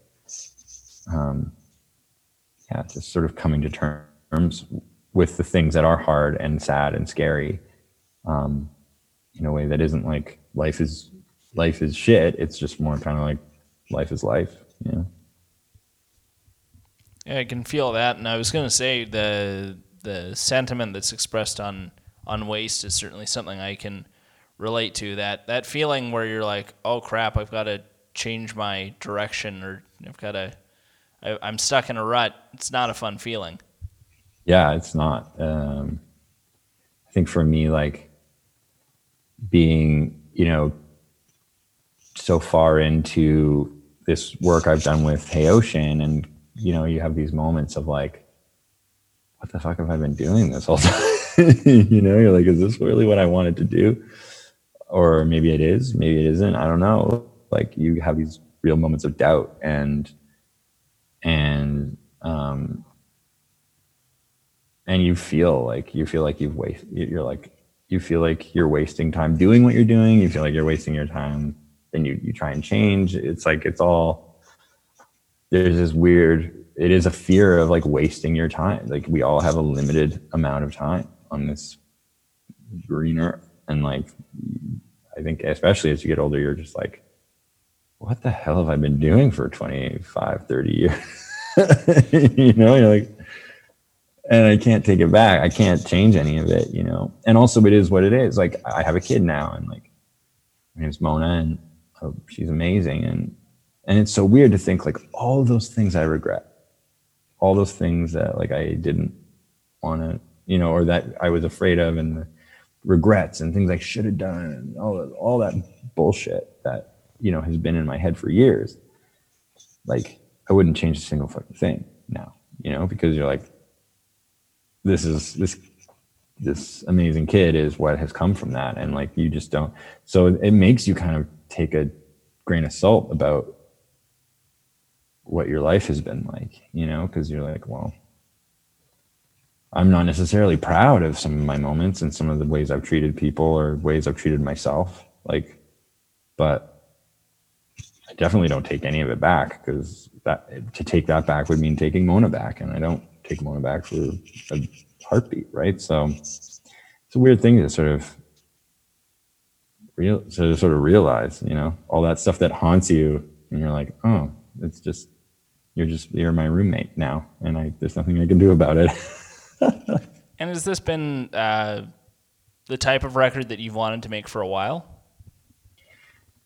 um, yeah, just sort of coming to terms with the things that are hard and sad and scary um, in a way that isn't like life is life is shit. It's just more kind of like life is life. You know? Yeah, I can feel that, and I was gonna say the the sentiment that's expressed on on waste is certainly something I can relate to. That that feeling where you're like, oh crap, I've got to change my direction, or I've got to, I, I'm stuck in a rut. It's not a fun feeling. Yeah, it's not. Um, I think for me, like being, you know, so far into this work I've done with Hey Ocean, and you know, you have these moments of like, what the fuck have I been doing this whole time? you know, you're like, is this really what I wanted to do? Or maybe it is, maybe it isn't. I don't know. Like you have these real moments of doubt and and um and you feel like you feel like you've wasted you're like you feel like you're wasting time doing what you're doing you feel like you're wasting your time then you you try and change it's like it's all there's this weird it is a fear of like wasting your time like we all have a limited amount of time on this green earth and like i think especially as you get older you're just like what the hell have i been doing for 25 30 years you know you're like and I can't take it back. I can't change any of it, you know. And also, it is what it is. Like I have a kid now, and like her name's Mona, and oh, she's amazing. And and it's so weird to think like all those things I regret, all those things that like I didn't want to, you know, or that I was afraid of, and the regrets and things I should have done, and all that, all that bullshit that you know has been in my head for years. Like I wouldn't change a single fucking thing now, you know, because you're like this is this this amazing kid is what has come from that and like you just don't so it makes you kind of take a grain of salt about what your life has been like you know because you're like well i'm not necessarily proud of some of my moments and some of the ways i've treated people or ways i've treated myself like but i definitely don't take any of it back because that to take that back would mean taking mona back and i don't take Mona back for a heartbeat, right? So it's a weird thing to sort of real to sort of realize, you know, all that stuff that haunts you, and you're like, oh, it's just you're just you're my roommate now, and I there's nothing I can do about it. and has this been uh, the type of record that you've wanted to make for a while?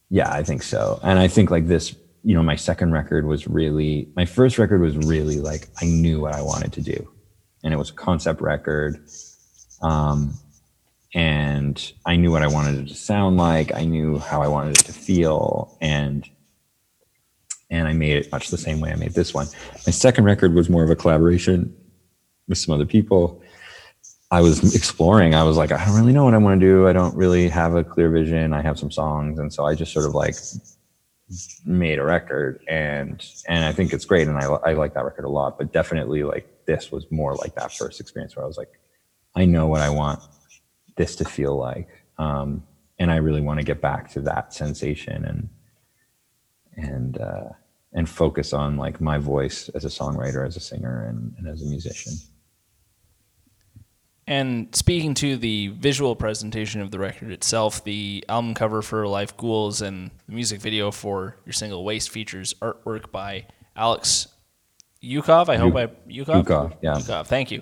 Yeah, I think so, and I think like this you know, my second record was really, my first record was really like, I knew what I wanted to do. And it was a concept record. Um, and I knew what I wanted it to sound like. I knew how I wanted it to feel. And, and I made it much the same way I made this one. My second record was more of a collaboration with some other people. I was exploring. I was like, I don't really know what I want to do. I don't really have a clear vision. I have some songs. And so I just sort of like made a record and and I think it's great and I, I like that record a lot but definitely like this was more like that first experience where I was like I know what I want this to feel like um, and I really want to get back to that sensation and and uh, and focus on like my voice as a songwriter as a singer and, and as a musician and speaking to the visual presentation of the record itself, the album cover for Life Ghouls and the music video for your single Waste features artwork by Alex Yukov. I hope I Yukov. Yukov, yeah. Yukov, thank you.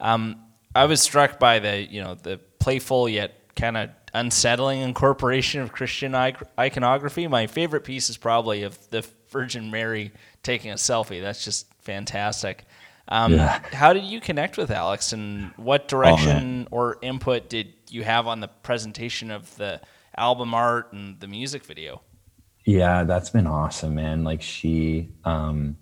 Um, I was struck by the you know the playful yet kind of unsettling incorporation of Christian iconography. My favorite piece is probably of the Virgin Mary taking a selfie. That's just fantastic. Um, yeah. How did you connect with Alex, and what oh, direction oh, or input did you have on the presentation of the album art and the music video? Yeah, that's been awesome, man. Like she, um,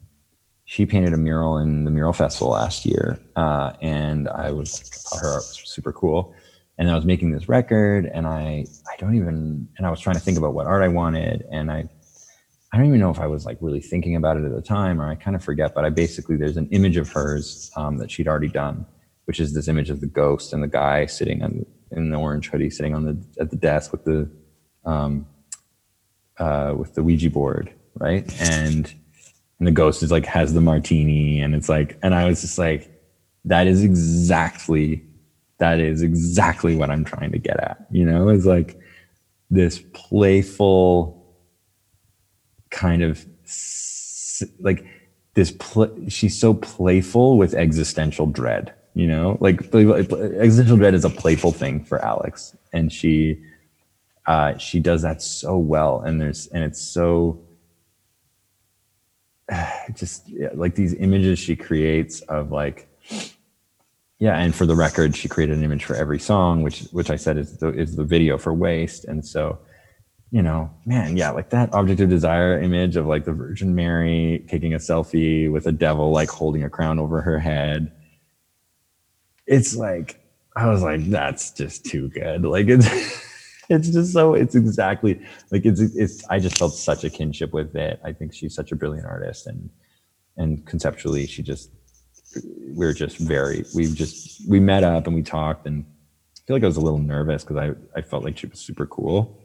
she painted a mural in the mural festival last year, uh, and I was her art was super cool. And I was making this record, and I, I don't even, and I was trying to think about what art I wanted, and I I don't even know if I was like really thinking about it at the time, or I kind of forget. But I basically there's an image of hers um, that she'd already done, which is this image of the ghost and the guy sitting on, in the orange hoodie, sitting on the at the desk with the um, uh, with the Ouija board, right? And and the ghost is like has the martini, and it's like, and I was just like, that is exactly that is exactly what I'm trying to get at. You know, it's like this playful kind of like this pl- she's so playful with existential dread you know, like existential dread is a playful thing for Alex, and she uh, she does that so well, and there's and it's so just yeah, like these images she creates of like yeah and for the record she created an image for every song which which i said is the is the video for waste and so you know man yeah like that object of desire image of like the virgin mary taking a selfie with a devil like holding a crown over her head. It's like i was like that's just too good. Like it's it's just so it's exactly like it's it's i just felt such a kinship with it. I think she's such a brilliant artist and and conceptually she just we're just very we just we met up and we talked and i feel like i was a little nervous because i i felt like she was super cool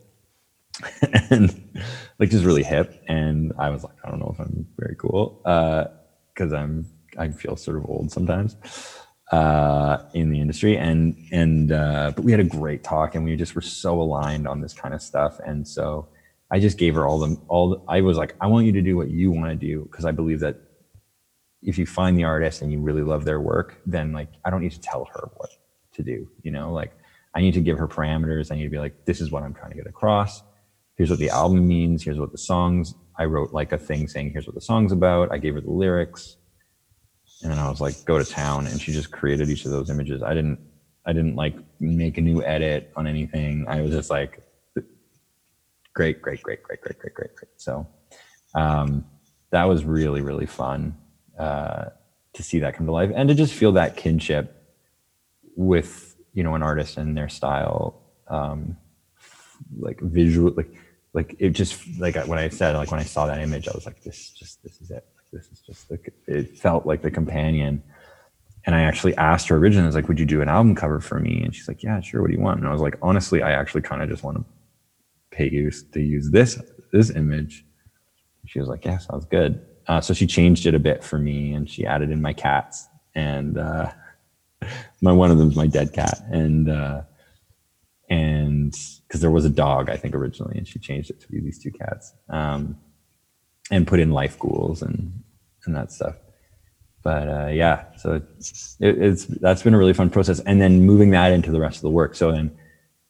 and like just really hip and i was like i don't know if i'm very cool uh because i'm i feel sort of old sometimes uh in the industry and and uh but we had a great talk and we just were so aligned on this kind of stuff and so i just gave her all the all the, i was like i want you to do what you want to do because i believe that if you find the artist and you really love their work, then like I don't need to tell her what to do. You know, like I need to give her parameters. I need to be like, this is what I'm trying to get across. Here's what the album means. Here's what the songs. I wrote like a thing saying, here's what the song's about. I gave her the lyrics, and then I was like, go to town. And she just created each of those images. I didn't, I didn't like make a new edit on anything. I was just like, great, great, great, great, great, great, great, great. So um, that was really, really fun uh, to see that come to life and to just feel that kinship with you know an artist and their style um like visual like like it just like when i said like when i saw that image i was like this just this is it. Like, this is just like it felt like the companion. And i actually asked her originally i was like would you do an album cover for me? And she's like yeah sure what do you want? And i was like honestly i actually kind of just want to pay you to use this this image. She was like yeah sounds good. Uh, so she changed it a bit for me and she added in my cats and uh, my one of them's my dead cat. And uh, and because there was a dog I think originally and she changed it to be these two cats um, and put in life ghouls and and that stuff. But uh, yeah, so it, it's that's been a really fun process and then moving that into the rest of the work. So then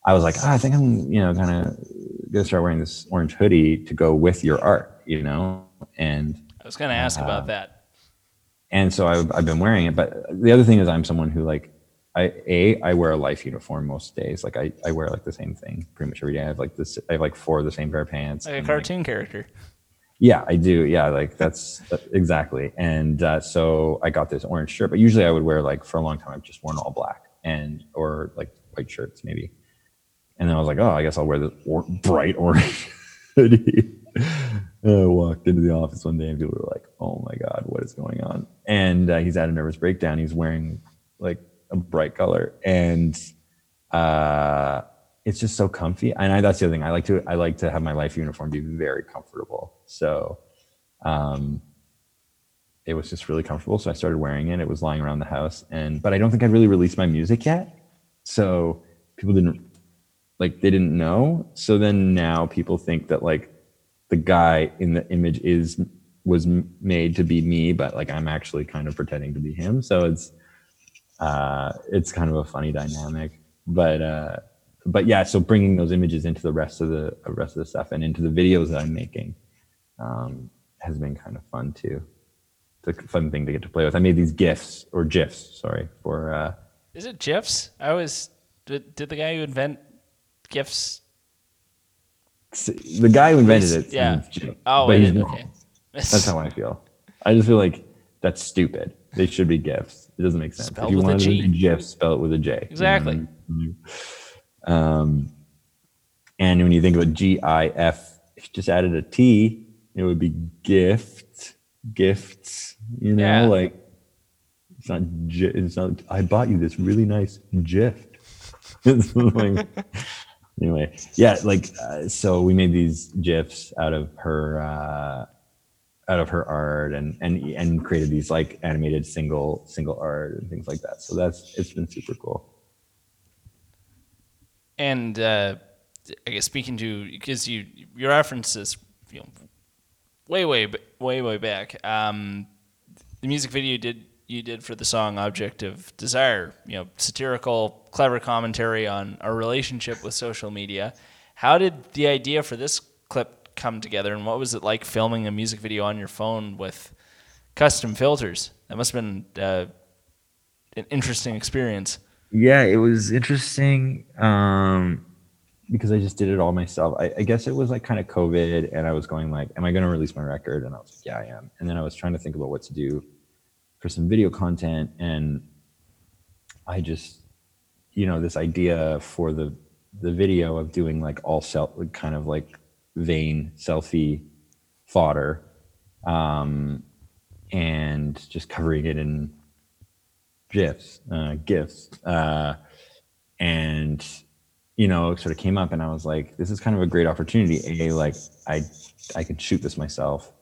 I was like, oh, I think I'm you know kind of gonna start wearing this orange hoodie to go with your art, you know, and I was going to ask about that. and so I've, I've been wearing it but the other thing is i'm someone who like i a i wear a life uniform most days like i, I wear like the same thing pretty much every day i have like this i have like four of the same pair of pants Like a cartoon character. yeah i do yeah like that's exactly and uh, so i got this orange shirt but usually i would wear like for a long time i've just worn all black and or like white shirts maybe and then i was like oh i guess i'll wear this or- bright orange hoodie I walked into the office one day and people were like, "Oh my god, what is going on?" And uh, he's had a nervous breakdown. He's wearing like a bright color, and uh, it's just so comfy. And I, that's the other thing. I like to I like to have my life uniform be very comfortable. So, um, it was just really comfortable. So I started wearing it. It was lying around the house, and but I don't think I'd really released my music yet. So people didn't like they didn't know. So then now people think that like the guy in the image is was made to be me, but like I'm actually kind of pretending to be him. So it's uh, it's kind of a funny dynamic. But uh, but yeah, so bringing those images into the rest of the rest of the stuff and into the videos that I'm making um, has been kind of fun too. It's a fun thing to get to play with. I made these gifs or gifs, sorry, for uh, Is it GIFs? I was. Did, did the guy who invent GIFs? the guy who invented it. Yeah. Oh, but he's Okay. That's how I feel. I just feel like that's stupid. They should be gifs. It doesn't make sense. Spelled if you with a G. to GIF, spell it with a J. you know Exactly. what I mean? Um, and when you think about G I F, if you just added a T, it would be gift, gifts. You know, Yeah. like it's not. It's not. I bought you this really nice gift. Like- anyway, yeah, like uh, so we made these gifs out of her uh, out of her art and and and created these like animated single single art and things like that. So that's it's been super cool. And uh, I guess speaking to because you your references, you know, way way way way back. Um, the music video did you did for the song Object of Desire, you know, satirical, clever commentary on our relationship with social media. How did the idea for this clip come together and what was it like filming a music video on your phone with custom filters? That must have been uh, an interesting experience. Yeah, it was interesting um, because I just did it all myself. I, I guess it was like kind of COVID, and I was going like, "Am I going to release my record?" And I was like, "Yeah, I am." And then I was trying to think about what to do for some video content, and I just, you know, this idea for the the video of doing like all self, kind of like vain selfie fodder, um, and just covering it in gifs, uh, gifs, uh, and you know, sort of came up, and I was like, this is kind of a great opportunity. A, like I, I could shoot this myself,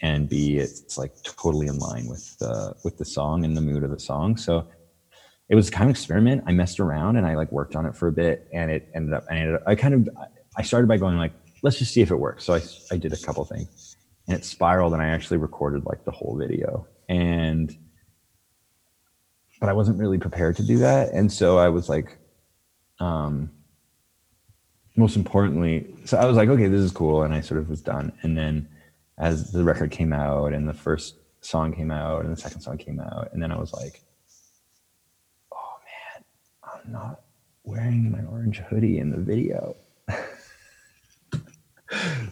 and B, it's like totally in line with the with the song and the mood of the song. So it was kind of experiment. I messed around and I like worked on it for a bit, and it ended up. I ended up. I kind of. I started by going like, let's just see if it works. So I I did a couple things, and it spiraled, and I actually recorded like the whole video, and but I wasn't really prepared to do that. And so I was like, um, most importantly, so I was like, okay, this is cool. And I sort of was done. And then as the record came out and the first song came out and the second song came out, and then I was like, oh man, I'm not wearing my orange hoodie in the video.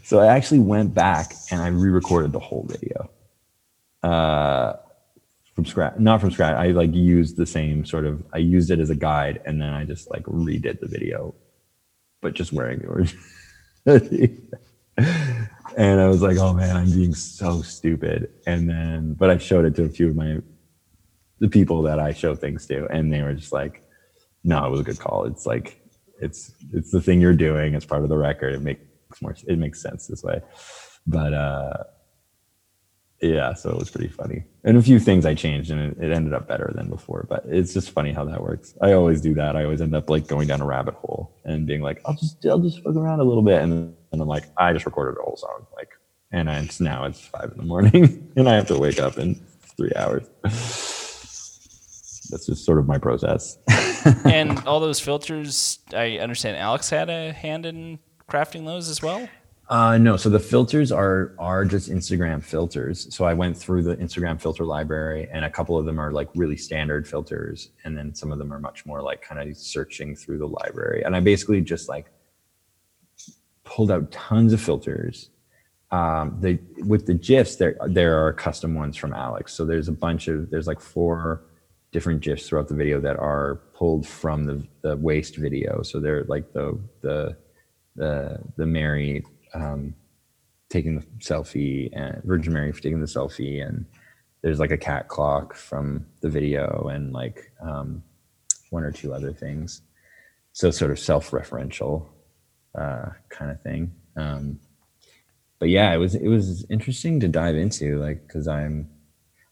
So I actually went back and I re-recorded the whole video. Uh, from scratch not from scratch. I like used the same sort of i used it as a guide and then i just like redid the video but just wearing the and i was like oh man i'm being so stupid. And then but i showed it to a few of my the people that i show things to and they were just like no it was a good call. It's like it's it's the thing you're doing. It's part of the record. It makes more it makes sense this way but uh yeah, so it was pretty funny. And a few things I changed and it, it, ended up better than before. But it's just funny how that works. I always do that. I always end up like going down a rabbit hole and being like, I'll just I'll just fuck around a little bit. And, and I'm like, I just recorded a whole song. Like and it's now it's five in the morning and I have to wake up in three hours. That's just sort of my process. and all those filters, I understand Alex had a hand in crafting those as well. Uh, no, so the filters are are just Instagram filters. So I went through the Instagram filter library, and a couple of them are like really standard filters, and then some of them are much more like kind of searching through the library. And I basically just like pulled out tons of filters. Um, they with the gifs, there there are custom ones from Alex. So there's a bunch of there's like four different gifs throughout the video that are pulled from the the waste video. So they're like the the the the Mary um, taking the selfie and Virgin Mary taking the selfie and there's like a cat clock from the video and like um, one or two other things. So sort of self-referential uh, kind of thing. Um, but yeah, it was it was interesting to dive into like because I'm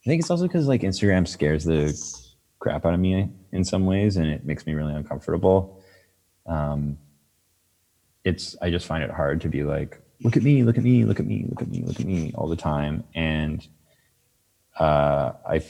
I think it's also because like Instagram scares the crap out of me in some ways and it makes me really uncomfortable. Um, it's I just find it hard to be like, look at me, look at me, look at me, look at me, look at me all the time. And uh, I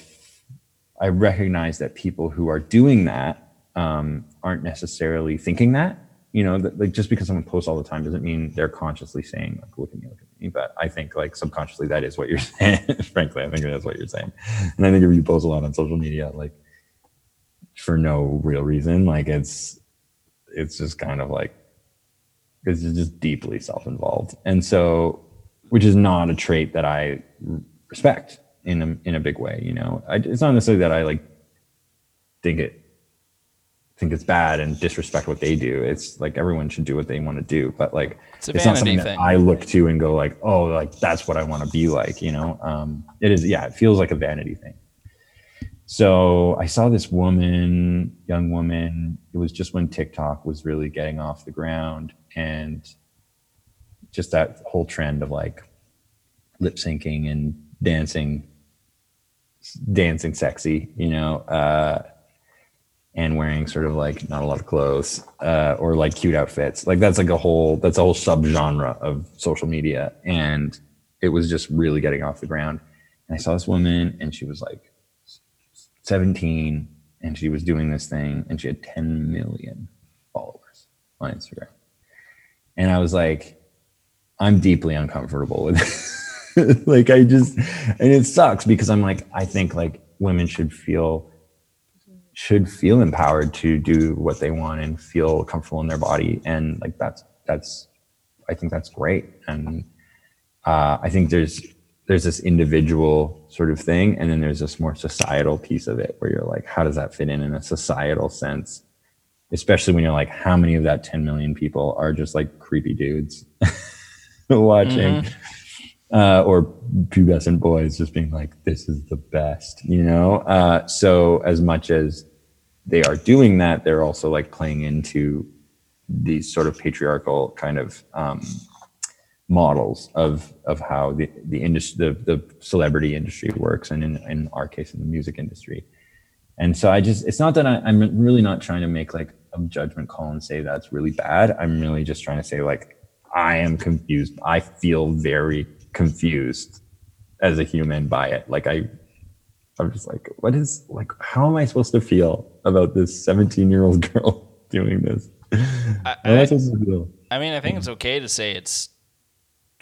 I recognize that people who are doing that um, aren't necessarily thinking that. You know, that, like just because someone posts all the time doesn't mean they're consciously saying like, "Look at me, look at me." But I think like subconsciously that is what you're saying. Frankly, I think that's what you're saying. And I think if you post a lot on social media, like for no real reason, like it's it's just kind of like because it's just deeply self-involved. And so which is not a trait that i respect in a in a big way you know? I, it's not necessarily that i like think it think it's bad and disrespect what they do. It's like everyone should do what they want to do but like it's, it's not something thing. that i look to and go like oh like that's what i want to be like you know? Um it is yeah it feels like a vanity thing so I saw this woman, young woman. It was just when TikTok was really getting off the ground, and just that whole trend of like lip syncing and dancing, dancing sexy, you know, uh, and wearing sort of like not a lot of clothes uh, or like cute outfits. Like that's like a whole that's a whole subgenre of social media, and it was just really getting off the ground. And I saw this woman, and she was like 17 and she was doing this thing and she had 10 million followers on Instagram. And I was like, I'm deeply uncomfortable with it. like I just and it sucks because I'm like, I think like women should feel should feel empowered to do what they want and feel comfortable in their body. And like that's that's I think that's great. And uh, I think there's there's this individual sort of thing, and then there's this more societal piece of it where you're like, how does that fit in in a societal sense? Especially when you're like, how many of that 10 million people are just like creepy dudes watching, uh, or pubescent boys just being like, this is the best, you know? Uh, so as much as they are doing that, they're also like playing into these sort of patriarchal kind of um, models of of how the the industry the, the celebrity industry works and in, in our case in the music industry. And so i just it's not that I, i'm really not trying to make like a judgment call and say that's really bad. I'm really just trying to say like i am confused. I feel very confused as a human by it. Like i i'm just like what is like how am i supposed to feel about this 17 year old girl doing this? I, I I, supposed to feel? I mean, I think it's okay to say it's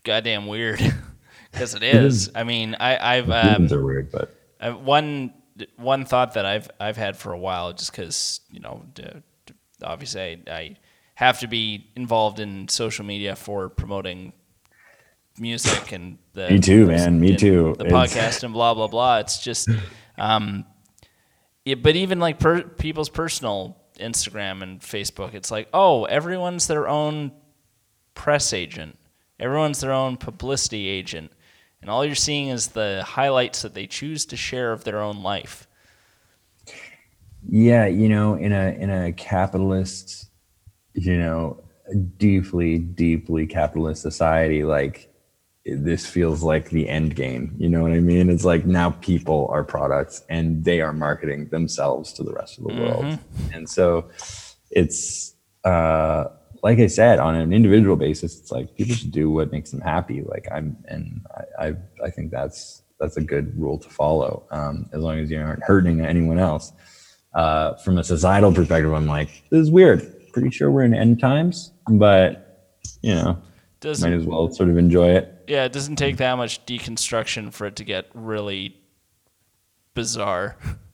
goddamn weird because it is. I mean, I, I've um, are weird but I, one one thought that I've I've had for a while, just because you know, obviously I, I have to be involved in social media for promoting music and the Me too, man. Me too. the It's- podcast and blah blah blah. It's just, um, yeah, but even like per, people's personal Instagram and Facebook, it's like, oh, everyone's their own press agent. Everyone's their own publicity agent. And all you're seeing is the highlights that they choose to share of their own life. Yeah, you know, in a in a capitalist, you know, deeply deeply capitalist society, like this feels like the end game. You know what I mean? It's like now people are products and they are marketing themselves to the rest of the world, and so it's uh, like I said, on an individual basis, it's like people should do what makes them happy. Like I'm, and I I, I think that's that's a good rule to follow, um, as long as you aren't hurting anyone else uh, from a societal perspective, I'm like, this is weird. Pretty sure we're in end times, but you know, might Doesn't as well sort of enjoy it. yeah, it doesn't take that much deconstruction for it to get really bizarre.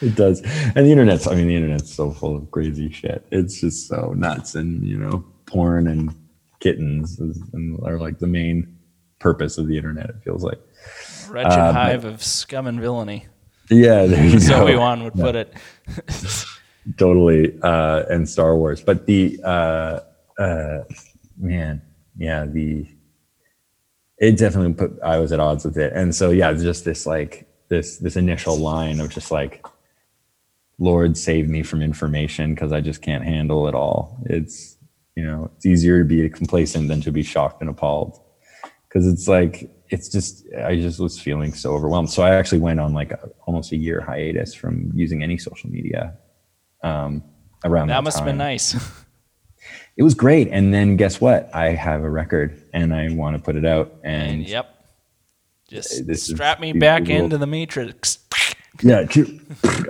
It does, and the internet's. I mean, the internet's so full of crazy shit. It's just so nuts, and you know, porn and kittens is, and are like the main purpose of the internet. It feels like. Wretched but- hive of scum and villainy. Yeah, there you As go. Wan would put it. totally uh and star wars but the uh uh man yeah the it definitely put i was at odds with it and so yeah just this like this this initial line of just like lord save me from information because i just can't handle it all. It's you know it's easier to be complacent than to be shocked and appalled. Because it's like it's just i just was feeling so overwhelmed. So i actually went on like a, almost a year hiatus from using any social media um around that, That must have been nice. it was great. And then guess what? I have a record and i want to put it out. And yep. Just This strap me back into the matrix. yeah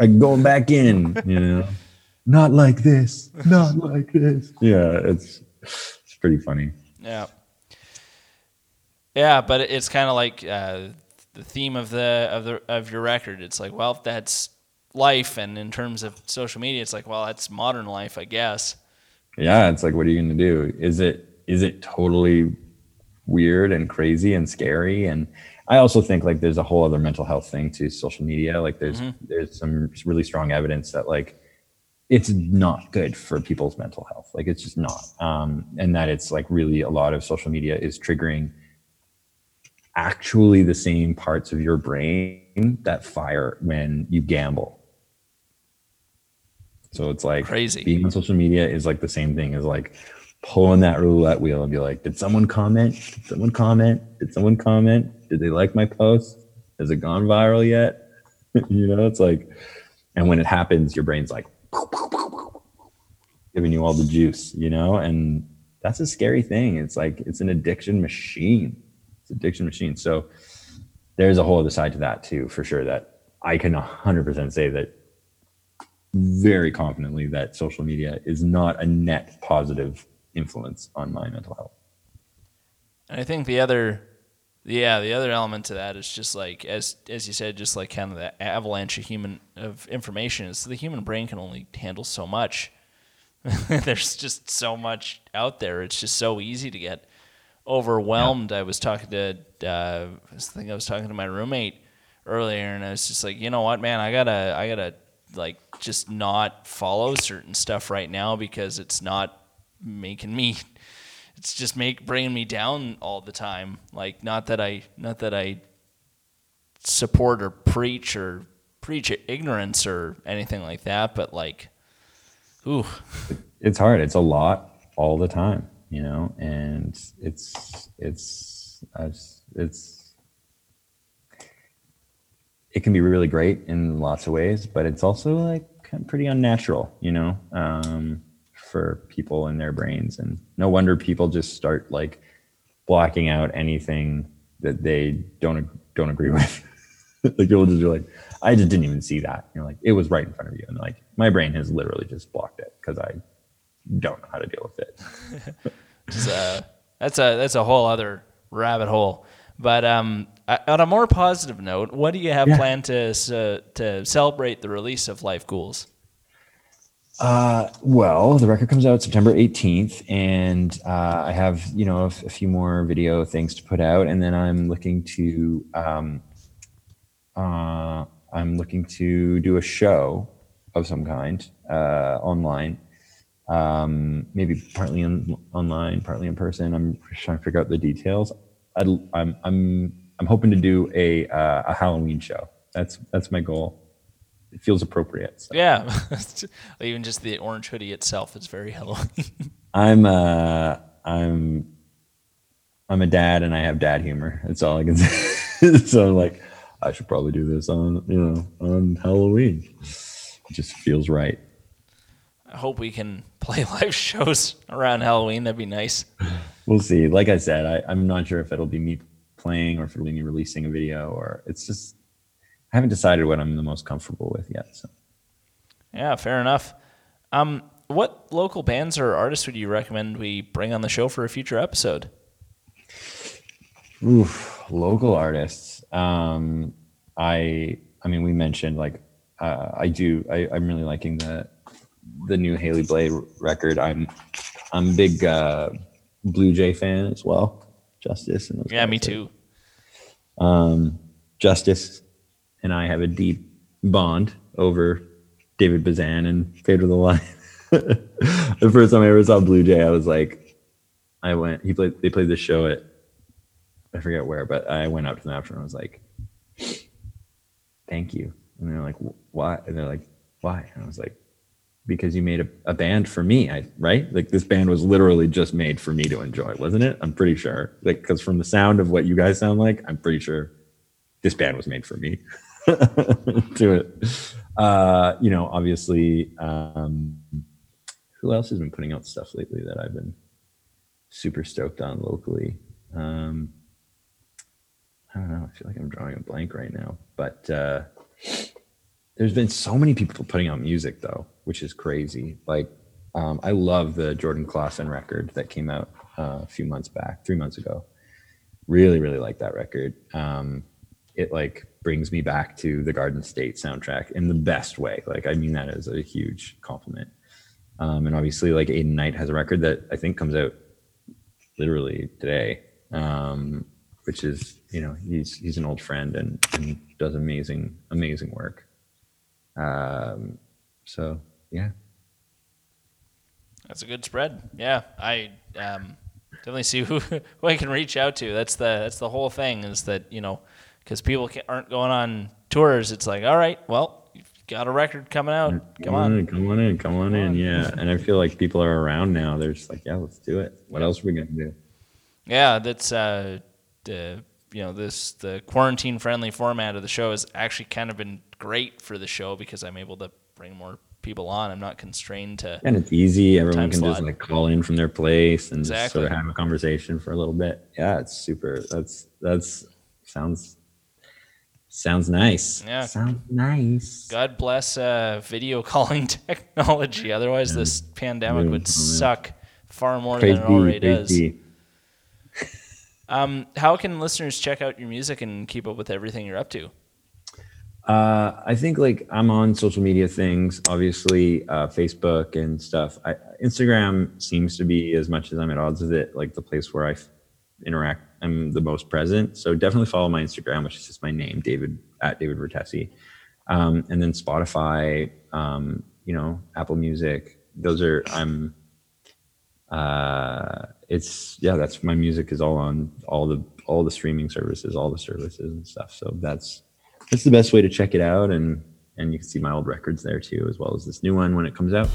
i'm going back in you know not like this not like this yeah it's it's pretty funny Yeah. Yeah, but it's kind of like uh, the theme of the of the of your record. It's like, well, that's life, and in terms of social media, it's like, well, that's modern life, I guess. yeah it's like what are you going to do is it is it totally weird and crazy and scary and i also think like there's a whole other mental health thing to social media like there's there's some really strong evidence that like it's not good for people's mental health like it's just not um and that it's like really a lot of social media is triggering actually the same parts of your brain that fire when you gamble so it's like Crazy. being on social media is like the same thing as like pulling that roulette wheel and be like, did someone comment? Did someone comment? Did someone comment? Did they like my post? Has it gone viral yet? you know, it's like, and when it happens, your brain's like giving you all the juice, you know, and that's a scary thing. It's like it's an addiction machine. It's an addiction machine. So there's a whole other side to that too, for sure. That I can 100% say that very confidently that social media is not a net positive influence on my mental health. And I think the other, yeah, the other element to that is just like as as you said, just like kind of the avalanche of human of information is the human brain can only handle so much. There's just so much out there. It's just so easy to get overwhelmed. I was talking to, uh, I think I was talking to my roommate earlier, and I was just like, you know what, man, I gotta, I gotta like just not follow certain stuff right now because it's not making me it's just make bringing me down all the time. Like not that i not that i support or preach or preach ignorance or anything like that but like ooh. It's hard. It's a lot all the time, you know, and it's it's it's, it's it can be really great in lots of ways, but it's also like pretty unnatural, you know, um, for people in their brains. And no wonder people just start like blocking out anything that they don't don't agree with. like you'll just be like, I just didn't even see that. You're like, it was right in front of you, and like my brain has literally just blocked it because I don't know how to deal with it. It's, uh, that's a that's a whole other rabbit hole. But um, on a more positive note, what do you have Yeah. planned to uh, to celebrate the release of Life Ghouls? Uh, well, the record comes out September 18th, and uh, I have you know a, a few more video things to put out, and then I'm looking to um, uh, I'm looking to do a show of some kind uh, online, um, maybe partly in, online, partly in person. I'm trying to figure out the details. I'd, I'm I'm I'm hoping to do a uh, a Halloween show. That's that's my goal. It feels appropriate. so. Yeah, even just the orange hoodie itself is very Halloween. I'm uh I'm I'm a dad and I have dad humor. That's all I can say. so I'm like, I should probably do this on you know on Halloween. It just feels right. I hope we can play live shows around Halloween. That'd be nice. We'll see. Like I said, I, I'm not sure if it'll be me playing or if it'll be me releasing a video or it's just I haven't decided what I'm the most comfortable with yet. So Yeah, fair enough. Um, what local bands or artists would you recommend we bring on the show for a future episode? Oof, local artists. Um, I I mean, we mentioned like uh, I do. I, I'm really liking the the new Haley Blais record. I'm I'm a big uh, Blue Jay fan as well. Justice and those Yeah, me too. Um, Justice and I have a deep bond over David Bazan and Pedro the Lion. the first time I ever saw Blue Jay, I was like, I went. He played. They played this show at I forget where, but I went up to them after and I was like, "Thank you." And they're like, "Why?" And they're like, "Why?" And I was like, "Because you made a, a band for me, I right? Like this band was literally just made for me to enjoy, wasn't it? I'm pretty sure. Like because from the sound of what you guys sound like, I'm pretty sure this band was made for me to it. Uh, you know, obviously, um, who else has been putting out stuff lately that I've been super stoked on locally? Um, I don't know. I feel like I'm drawing a blank right now, but uh, there's been so many people putting out music though, which is crazy. Like, um, I love the Jordan Klassen record that came out uh, a few months back, three months ago. Really, really like that record. Um, it like brings me back to the Garden State soundtrack in the best way. Like, I mean that as a huge compliment. Um, and obviously, like Aidan Knight has a record that I think comes out literally today, um, which is you know he's he's an old friend and, and does amazing amazing work. Um, so yeah, That's a good spread. Yeah, I um, definitely see who, who I can reach out to. That's the that's the whole thing is that you know because people aren't going on tours. It's like all right, well, you've got a record coming out. Come on. in, come on in, come on in, yeah. And I feel like people are around now. They're just like, yeah, let's do it. What else are we gonna do? Yeah, that's uh, the you know this the quarantine friendly format of the show has actually kind of been great for the show because I'm able to bring more people on. I'm not constrained to. And it's easy. Everyone can just like call in from their place and just sort of have a conversation for a little bit. Yeah, it's super. That's that's sounds Sounds nice. Yeah. Sounds nice. God bless uh, video calling technology. Otherwise, this pandemic would Yeah, suck far more Crazy, than it already does. Um, how can listeners check out your music and keep up with everything you're up to? Uh, I think like I'm on social media things, obviously uh, Facebook and stuff. I, Instagram seems to be as much as I'm at odds with it, like the place where I f- interact. I'm the most present. So definitely follow my Instagram, which is just my name, David at David Vertesi, um, and then Spotify, um, you know, Apple Music. Those are I'm. Uh, it's yeah, that's my music is all on all the all the streaming services, all the services and stuff. So that's that's the best way to check it out and and you can see my old records there too as well as this new one when it comes out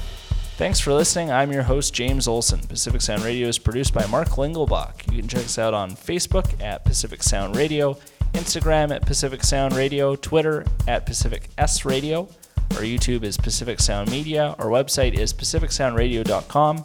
Thanks for listening. I'm your host, James Olson. Pacific Sound Radio is produced by Mark Lingelbach. You can check us out on Facebook at Pacific Sound Radio, Instagram at Pacific Sound Radio, Twitter at Pacific S Radio. Our YouTube is Pacific Sound Media. Our website is pacificsoundradio.com.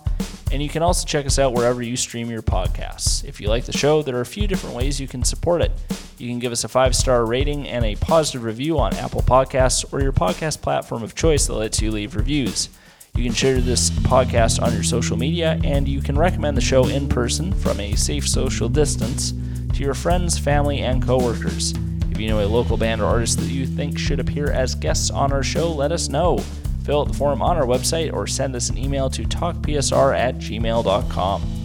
And you can also check us out wherever you stream your podcasts. If you like the show, there are a few different ways you can support it. You can give us a five star rating and a positive review on Apple Podcasts or your podcast platform of choice that lets you leave reviews. You can share this podcast on your social media, and you can recommend the show in person from a safe social distance to your friends, family, and coworkers. If you know a local band or artist that you think should appear as guests on our show, let us know. Fill out the form on our website or send us an email to talkpsr at gmail.com.